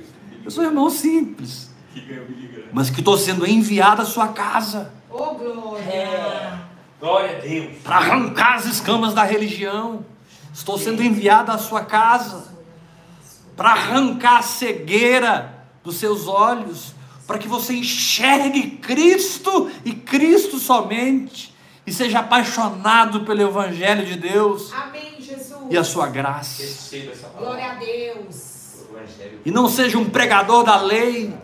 Eu sou um irmão simples, mas que estou sendo enviado à sua casa Oh, glória. Glória a Deus. para arrancar as escamas da religião. Estou sendo enviado à sua casa para arrancar a cegueira dos seus olhos, para que você enxergue Cristo e Cristo somente, e seja apaixonado pelo Evangelho de Deus Amém, Jesus. e a sua graça. Receba essa Glória a. Deus. E não seja um pregador da lei,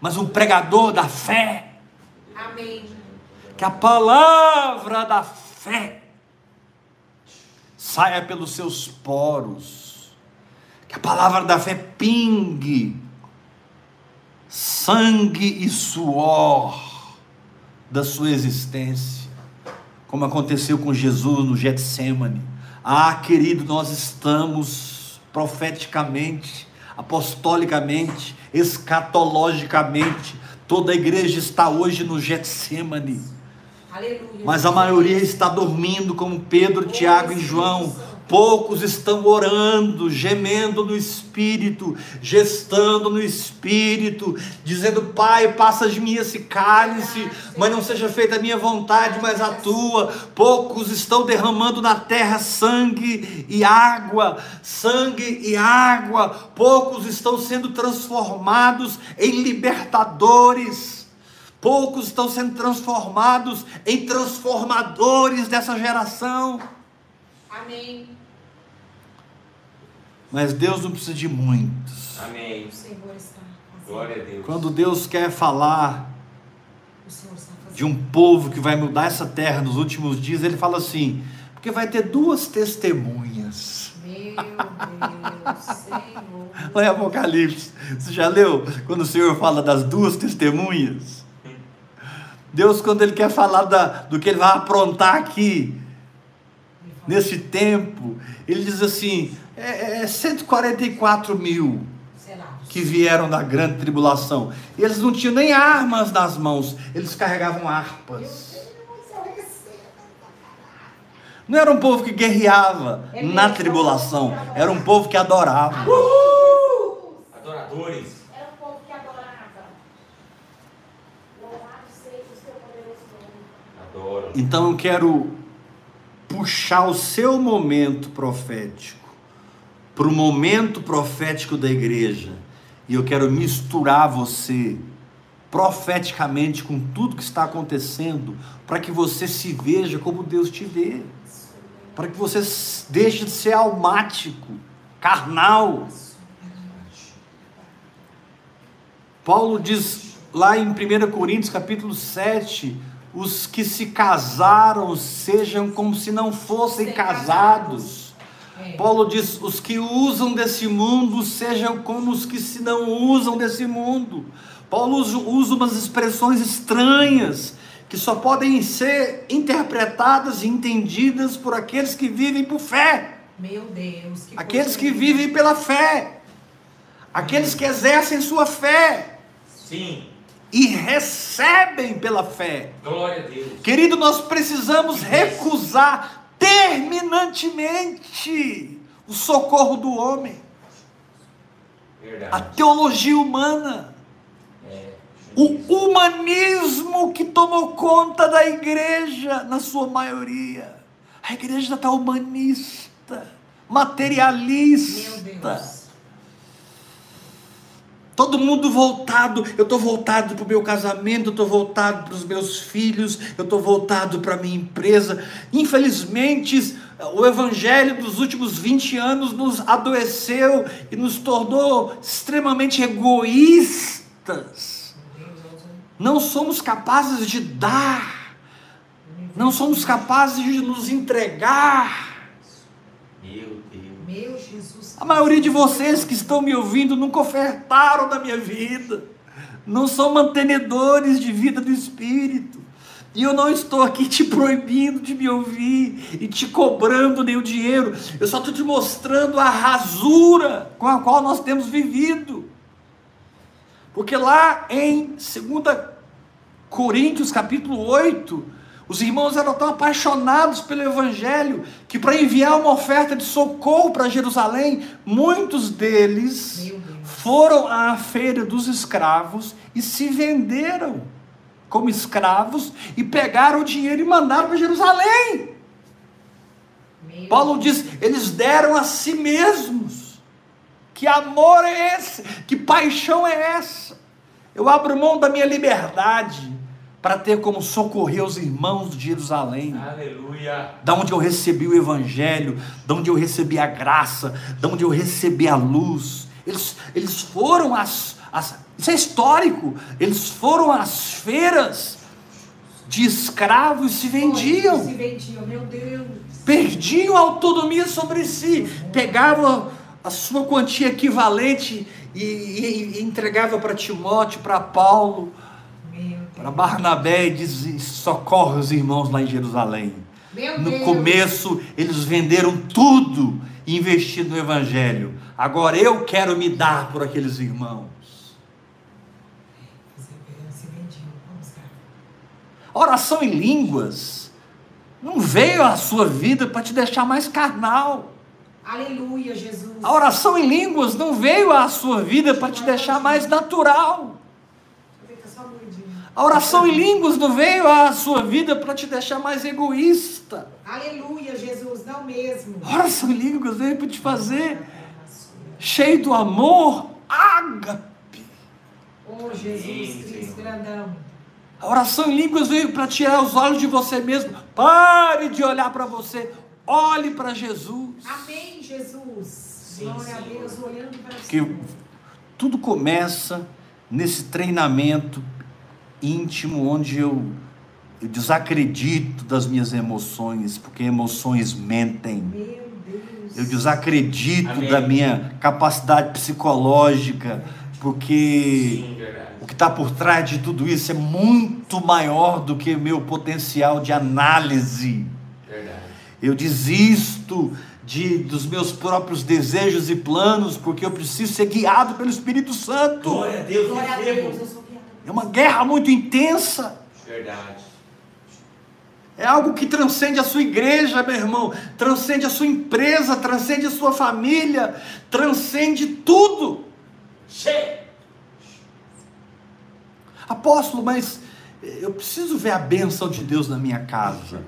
mas um pregador da fé. Amém. Que a palavra da fé saia pelos seus poros. Que a palavra da fé pingue sangue e suor da sua existência, como aconteceu com Jesus no Getsemane. Ah, querido, nós estamos profeticamente, apostolicamente, escatologicamente, toda a igreja está hoje no Getsemane. Aleluia. Mas a maioria está dormindo, como Pedro, Tiago e João. Poucos estão orando, gemendo no espírito, gestando no espírito, dizendo: Pai, passa de mim esse cálice, mas não seja feita a minha vontade, mas a tua. Poucos estão derramando na terra sangue e água, sangue e água. Poucos estão sendo transformados em libertadores. Poucos estão sendo transformados em transformadores dessa geração. Amém. Mas Deus não precisa de muitos. Amém. O Senhor está fazendo. Glória a Deus. Quando Deus quer falar de um povo que vai mudar essa terra nos últimos dias, ele fala assim: porque vai ter duas testemunhas. Meu Deus, Senhor. Lá em Apocalipse, você já leu quando o Senhor fala das duas testemunhas? Deus, quando Ele quer falar da, do que Ele vai aprontar aqui, nesse tempo, ele diz assim: é, é 144 mil que vieram da grande tribulação. Eles não tinham nem armas nas mãos, eles carregavam harpas. Não era um povo que guerreava é na tribulação, era um povo que adorava. Uhul! Adoradores. Era um povo que adorava. Então eu quero puxar o seu momento profético para o momento profético da igreja e eu quero misturar você profeticamente com tudo que está acontecendo para que você se veja como Deus te vê, para que você deixe de ser almático, carnal. Paulo diz lá em 1 Coríntios capítulo 7, os que se casaram sejam como se não fossem casados. Paulo diz: os que usam desse mundo sejam como os que se não usam desse mundo. Paulo usa umas expressões estranhas que só podem ser interpretadas e entendidas por aqueles que vivem por fé. Meu Deus. Que Aqueles que vivem pela fé. Aqueles que exercem sua fé Sim. E recebem pela fé. Glória a Deus. Querido, nós precisamos recusar terminantemente o socorro do homem, a Verdade. teologia humana, É. o humanismo que tomou conta da igreja, na sua maioria. A igreja está humanista, materialista. Todo mundo voltado, eu estou voltado para o meu casamento, eu estou voltado para os meus filhos, eu estou voltado para a minha empresa. Infelizmente, o evangelho dos últimos 20 anos nos adoeceu e nos tornou extremamente egoístas. Não somos capazes de dar, não somos capazes de nos entregar. Meu Deus. Meu Jesus. A maioria de vocês que estão me ouvindo nunca ofertaram da minha vida, não são mantenedores de vida do Espírito. E eu não estou aqui te proibindo de me ouvir e te cobrando nenhum dinheiro, eu só estou te mostrando a rasura com a qual nós temos vivido. Porque lá em 2 Coríntios capítulo 8, os irmãos eram tão apaixonados pelo Evangelho que, para enviar uma oferta de socorro para Jerusalém, muitos deles foram à feira dos escravos e se venderam como escravos e pegaram o dinheiro e mandaram para Jerusalém. Meu Paulo diz: eles deram a si mesmos. Que amor é esse? Que paixão é essa? Eu abro mão da minha liberdade para ter como socorrer os irmãos de Jerusalém, Aleluia. da onde eu recebi o evangelho, da onde eu recebi a graça, da onde eu recebi a luz. Eles, eles foram às, às isso é histórico. Eles foram às feiras de escravos e se vendiam Se vendiam, meu Deus. perdiam a autonomia sobre si, pegavam a sua quantia equivalente e, e- e entregava para Timóteo, para Paulo, para. Barnabé e dizia: socorre os irmãos lá em Jerusalém. No começo eles venderam tudo e investiram no Evangelho. Agora eu quero me dar por aqueles irmãos. A oração em línguas não veio à sua vida para te deixar mais carnal. Aleluia, Jesus. A oração em línguas não veio à sua vida para te deixar mais natural. A oração em línguas não veio à sua vida para te deixar mais egoísta. Aleluia, Jesus. Não mesmo. A oração em línguas veio para te fazer cheio do amor, ágape. Oh, Jesus Cristo, grandão. A oração em línguas veio para tirar os olhos de você mesmo. Pare de olhar para você. Olhe para Jesus. Amém, Jesus. Glória a. Deus, olhando para Porque tudo começa nesse treinamento íntimo onde eu, eu desacredito das minhas emoções, porque emoções mentem. Meu Deus. Eu desacredito Amém. da minha capacidade psicológica, porque Sim, o que está por trás de tudo isso é muito maior do que meu potencial de análise. Verdade. Eu desisto de, dos meus próprios desejos e planos, porque eu preciso ser guiado pelo Espírito Santo. Glória a Deus. Glória a. Deus. É uma guerra muito intensa. Verdade. É algo que transcende a sua igreja, meu irmão, transcende a sua empresa, transcende a sua família, transcende tudo. Cheio. Apóstolo, mas eu preciso ver a bênção de Deus na minha casa.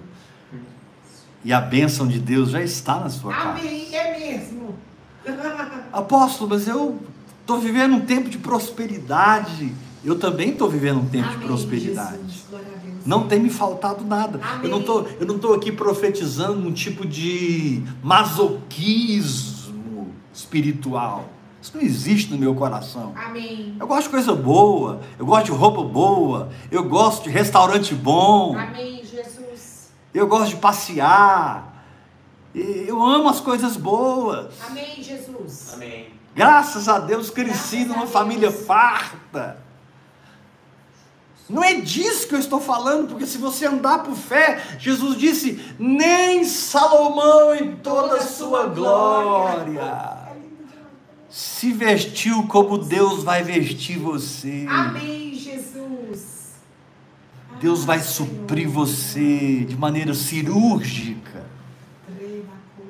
E a bênção de Deus já está na sua casa. Amém. É mesmo. Apóstolo, mas eu estou vivendo um tempo de prosperidade. Eu também estou vivendo um tempo de Amém, prosperidade. Jesus. Glória a Deus. Não tem me faltado nada. Amém. Eu não tô, eu não estou aqui profetizando um tipo de masoquismo espiritual. Isso não existe no meu coração. Amém. Eu gosto de coisa boa, eu gosto de roupa boa, eu gosto de restaurante bom, Amém, Jesus. eu gosto de passear, eu amo as coisas boas. Amém, Jesus. Amém. Graças a Deus cresci Graças numa família farta. Não é disso que eu estou falando, porque se você andar por fé, Jesus disse: nem Salomão em toda a sua glória se vestiu como Deus vai vestir você. Amém, Jesus. Deus vai suprir você de maneira cirúrgica,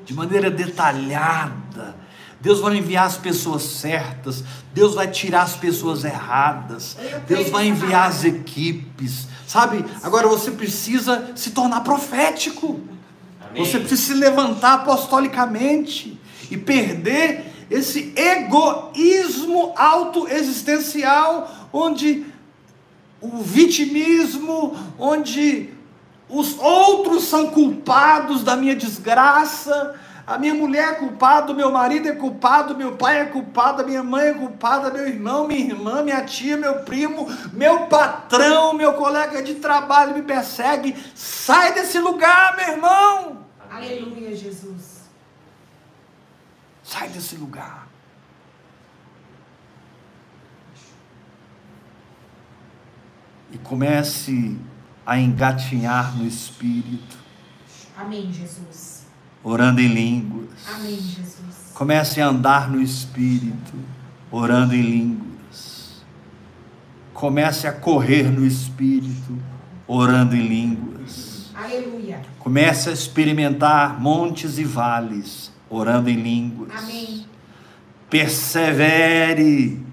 de maneira detalhada. Deus vai enviar as pessoas certas, Deus vai tirar as pessoas erradas, Deus vai enviar as equipes, sabe? Agora você precisa se tornar profético, Amém. você precisa se levantar apostolicamente e perder esse egoísmo autoexistencial, onde o vitimismo, onde os outros são culpados da minha desgraça, a minha mulher é culpada, o meu marido é culpado, meu pai é culpado, a minha mãe é culpada, meu irmão, minha irmã, minha tia, meu primo, meu patrão, meu colega de trabalho me persegue. Sai desse lugar, meu irmão! Aleluia, Jesus. Sai desse lugar. E comece a engatinhar no espírito, Amém, Jesus. Orando em línguas. Amém, Jesus. Comece a andar no espírito, orando em línguas. Comece a correr no espírito, orando em línguas. Aleluia. Comece a experimentar montes e vales, orando em línguas. Amém. Persevere,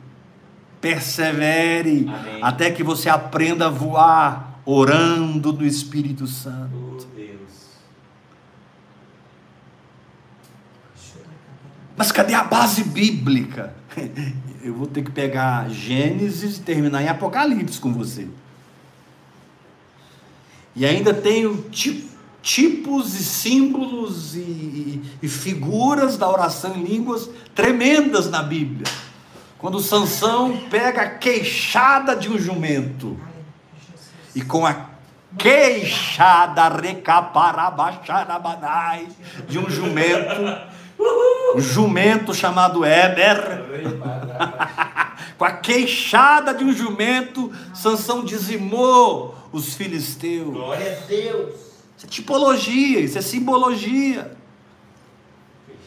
persevere, Amém. até que você aprenda a voar, orando no Espírito Santo. Oh, Mas cadê a base bíblica? Eu vou ter que pegar Gênesis e terminar em Apocalipse com você. E ainda tenho ti- tipos e símbolos e, e- e figuras da oração em línguas tremendas na Bíblia. Quando Sansão pega a queixada de um jumento e com a queixada recaparabaxarabanai de um jumento, um jumento chamado Éber, com a queixada de um jumento, Sansão dizimou os filisteus. Glória a Deus. Isso é tipologia, isso é simbologia.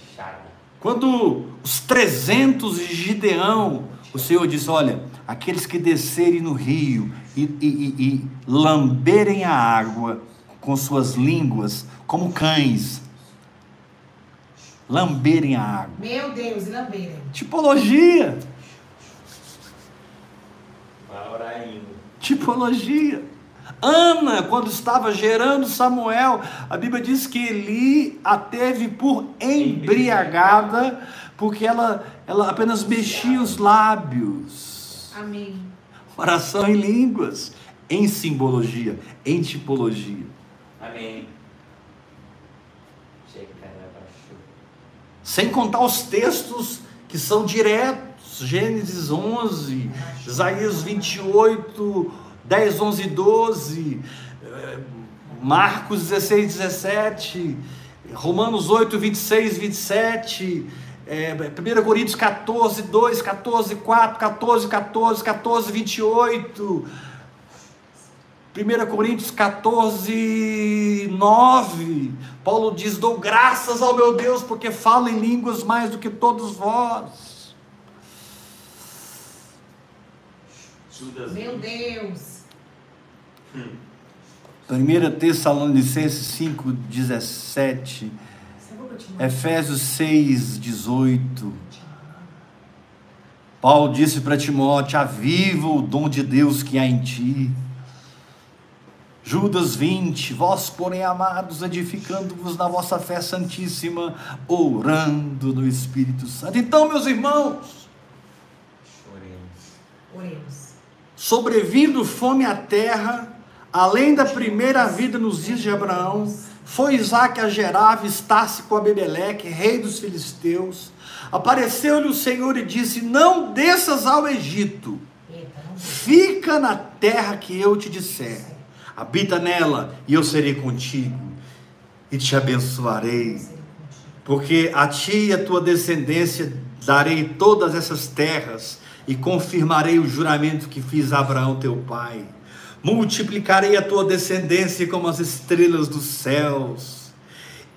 Fechada. Quando os 300 de Gideão, o Senhor disse: Olha, aqueles que descerem no rio e, e- e- e lamberem a água com suas línguas, como cães, lamberem a água. Meu Deus, e lambeira. Tipologia, tipologia. Ana, quando estava gerando Samuel, a Bíblia diz que Eli a teve por embriagada, porque ela, ela apenas mexia os lábios. Amém. Oração em línguas, em simbologia, em tipologia. Amém. Sem contar os textos que são diretos, Gênesis 11, Isaías 28, 10, 11 e 12, eh, Marcos 16, 17, Romanos 8, 26, 27, eh, 1 Coríntios 14, 2, 14, 4, 14, 14, 14, 28, 1 Coríntios 14, 9, Paulo diz: Dou graças ao meu Deus, porque falo em línguas mais do que todos vós. Meu Deus. 1 Tessalonicenses 5, 17, Você vai continuar? Efésios 6, 18. Paulo disse para Timóteo: Aviva o dom de Deus que há em ti. Judas 20, vós, porém, amados, edificando-vos na vossa fé santíssima, orando no Espírito Santo. Então, meus irmãos, Oremos. Oremos. sobrevindo fome à terra, além da primeira vida nos dias de Abraão, foi Isaac a Gerar, avistar-se com Abimeleque, rei dos filisteus. Apareceu-lhe o Senhor e disse: Não desças ao Egito, fica na terra que eu te disser. Habita nela, e eu serei contigo, e te abençoarei. Porque a ti e a tua descendência darei todas essas terras e confirmarei o juramento que fiz a Abraão teu pai. Multiplicarei a tua descendência como as estrelas dos céus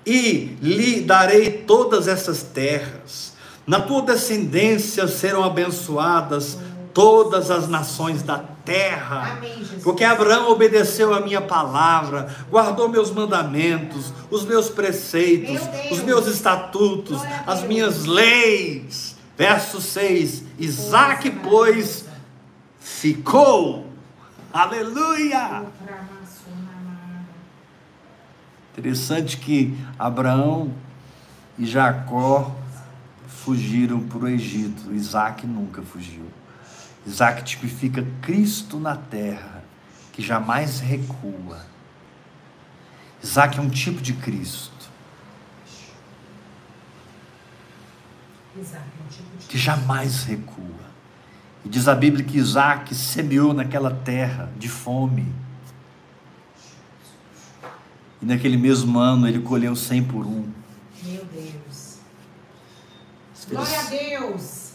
e lhe darei todas essas terras. Na tua descendência serão abençoadas todas as nações da terra. Amém, Jesus. Porque Abraão obedeceu a minha palavra, guardou meus mandamentos, os meus preceitos, Meu os meus estatutos, Glória as minhas leis. Verso 6: Isaac, pois, ficou. Aleluia! Interessante que Abraão e Jacó fugiram para o Egito, Isaac nunca fugiu. Isaac tipifica Cristo na terra, que jamais recua. Isaac é um tipo de Cristo, Isaac, é um tipo de- que jamais recua. E diz a Bíblia que Isaac semeou naquela terra de fome. E naquele mesmo ano ele colheu cem por um. Meu Deus. Glória a Deus.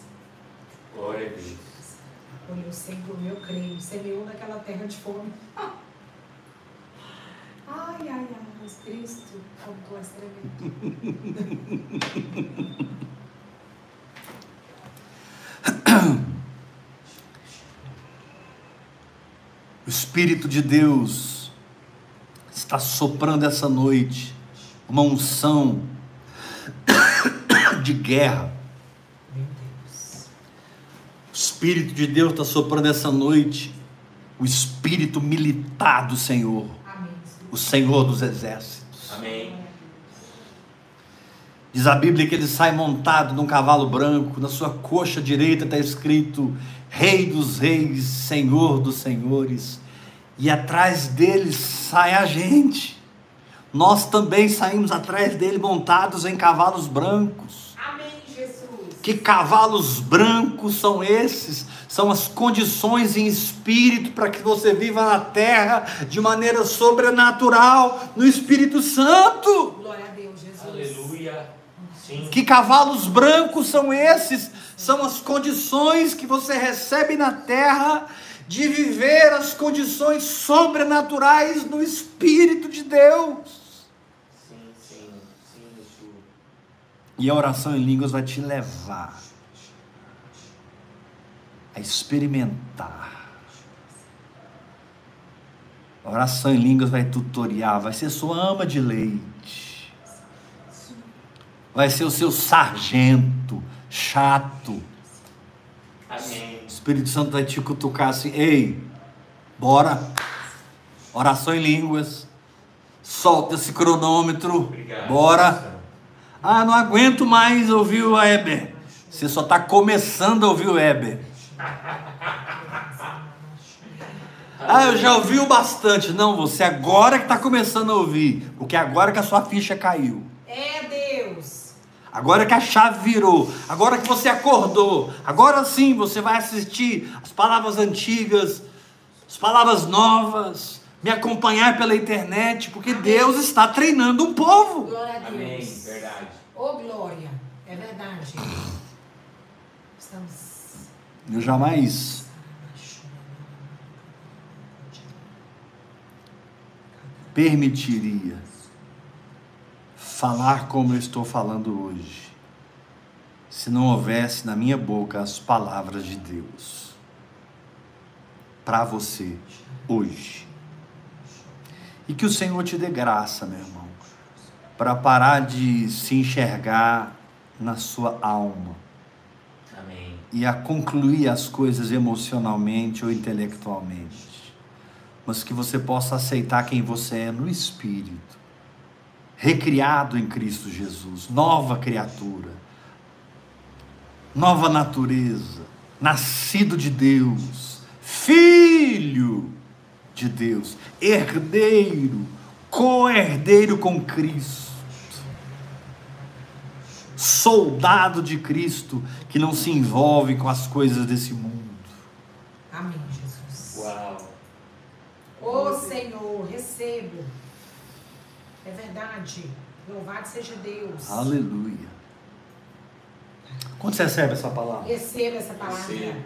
Glória a Deus. Olhou sempre o meu creio. Semeou naquela terra de fome. Ai, ai, ai, mas Cristo, como tu és tremendo. O Espírito de Deus está soprando essa noite uma unção de guerra. Espírito de Deus está soprando essa noite o espírito militar do Senhor, Amém. o Senhor dos exércitos. Amém. Diz a Bíblia que ele sai montado num cavalo branco, na sua coxa direita está escrito Rei dos Reis, Senhor dos Senhores, e atrás dele sai a gente. Nós também saímos atrás dele montados em cavalos brancos. Que cavalos brancos são esses? São as condições em espírito para que você viva na terra de maneira sobrenatural no Espírito Santo. Glória a Deus, Jesus. Aleluia. Sim. Que cavalos brancos são esses? São as condições que você recebe na terra de viver as condições sobrenaturais no Espírito de Deus. Sim, sim. Sim, Yeshua. E a oração em línguas vai te levar a experimentar. A oração em línguas vai tutoriar, vai ser sua ama de leite. Vai ser o seu sargento chato. Amém. O Espírito Santo vai te cutucar assim: ei, bora. Oração em línguas. Solta esse cronômetro. Obrigado. Bora. Ah, não aguento mais ouvir o Weber. Você só está começando a ouvir o Weber. Ah, eu já ouvi o bastante. Não, você agora que está começando a ouvir. Porque agora que a sua ficha caiu. É Deus. Agora que a chave virou, agora que você acordou, agora sim você vai assistir as palavras antigas, as palavras novas, me acompanhar pela internet, porque Deus está treinando um povo. Glória a Deus. Amém. Verdade. Ô, glória. É verdade. Estamos. Eu jamais permitiria falar como eu estou falando hoje, se não houvesse na minha boca as palavras de Deus para você hoje. E que o Senhor te dê graça, meu irmão, para parar de se enxergar na sua alma. Amém. e a concluir as coisas emocionalmente ou intelectualmente. mas que você possa aceitar quem você é no Espírito, recriado em Cristo Jesus, nova criatura, nova natureza, nascido de Deus, filho de Deus, herdeiro, co-herdeiro com Cristo, soldado de Cristo que não se envolve com as coisas desse mundo. Amém, Jesus. Uau. Ô Senhor, recebo. É verdade. Louvado seja Deus. Aleluia. Quando você recebe essa palavra? Receba essa palavra. Recebo.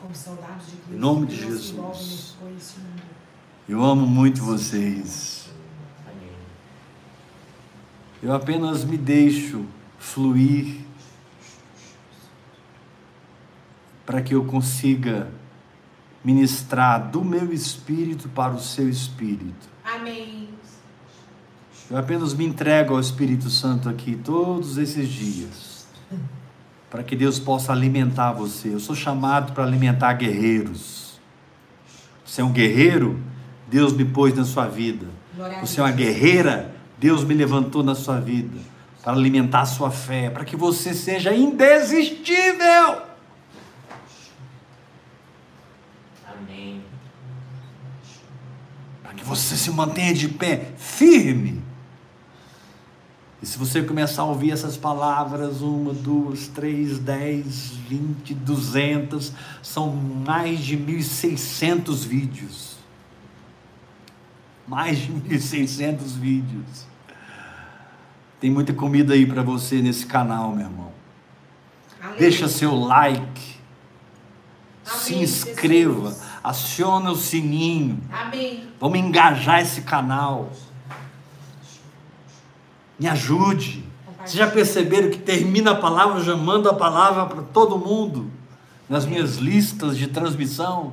Como soldados de Cristo. Em nome de Jesus. Eu amo muito vocês. Eu apenas me deixo fluir para que eu consiga ministrar do meu espírito para o seu espírito. Amém. Eu apenas me entrego ao Espírito Santo aqui todos esses dias, para que Deus possa alimentar você. Eu sou chamado para alimentar guerreiros. Você é um guerreiro? Deus me pôs na sua vida. Você é uma Deus. guerreira? Deus me levantou na sua vida para alimentar a sua fé, para que você seja indesistível. Amém. para que você se mantenha de pé, firme. E se você começar a ouvir essas palavras, uma, duas, três, dez, vinte, duzentas, são mais de 1.600 vídeos. Mais de 1.600 vídeos. Tem muita comida aí para você nesse canal, meu irmão. Aleluia. Deixa seu like. Se inscreva, Jesus. aciona o sininho. Amém. Vamos engajar esse canal. Me ajude. Vocês já perceberam que termina a palavra, eu já mando a palavra para todo mundo nas minhas listas de transmissão?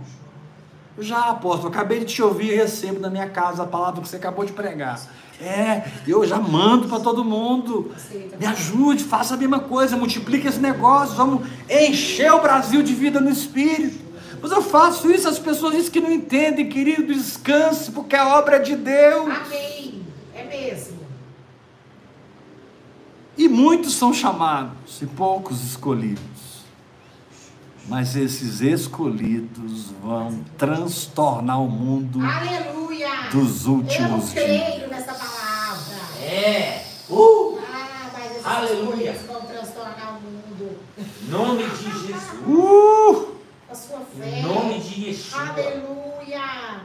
Já, apóstolo, acabei de te ouvir e recebo na minha casa a palavra que você acabou de pregar. É, eu já mando para todo mundo. Me ajude, faça a mesma coisa, multiplique esse negócio, vamos encher o Brasil de vida no Espírito. Mas eu faço isso, as pessoas dizem que não entendem, querido, descanse, porque a obra é de Deus. Amém. É mesmo. E muitos são chamados e poucos escolhidos. Mas esses escolhidos vão transtornar o mundo Aleluia. dos últimos Eu dias. creio nessa palavra. É. Uh! Ah, mas Aleluia. vão transtornar o mundo. Nome de Jesus. Uh! A sua fé. Nome de Yeshua. Aleluia.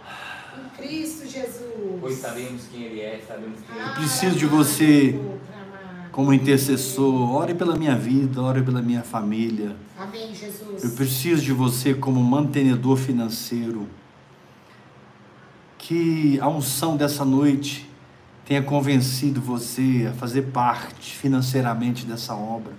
Em Cristo Jesus. Pois sabemos quem Ele é, sabemos quem Ele Ah, é. preciso de você. Como intercessor, ore pela minha vida, ore pela minha família. Amém, Jesus. Eu preciso de você como mantenedor financeiro. Que a unção dessa noite tenha convencido você a fazer parte financeiramente dessa obra.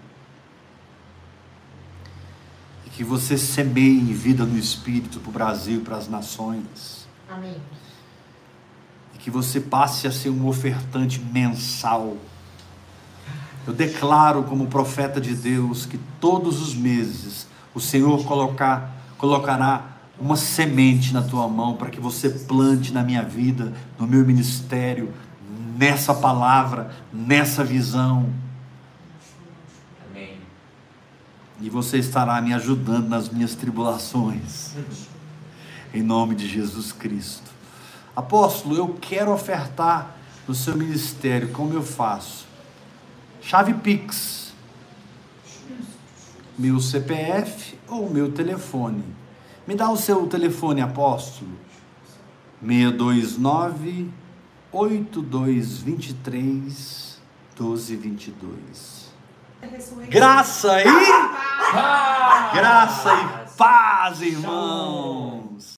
E que você semeie vida no Espírito para o Brasil e para as nações. Amém. E que você passe a ser um ofertante mensal. Eu declaro como profeta de Deus que todos os meses o Senhor colocar, colocará uma semente na tua mão para que você plante na minha vida, no meu ministério, nessa palavra, nessa visão. Amém. E você estará me ajudando nas minhas tribulações. Em nome de Jesus Cristo. Apóstolo, eu quero ofertar no seu ministério, como eu faço? Chave Pix. Meu CPF ou meu telefone. Me dá o seu telefone, apóstolo. 629 8223 1222. Graça e Ah! graça e paz, irmão.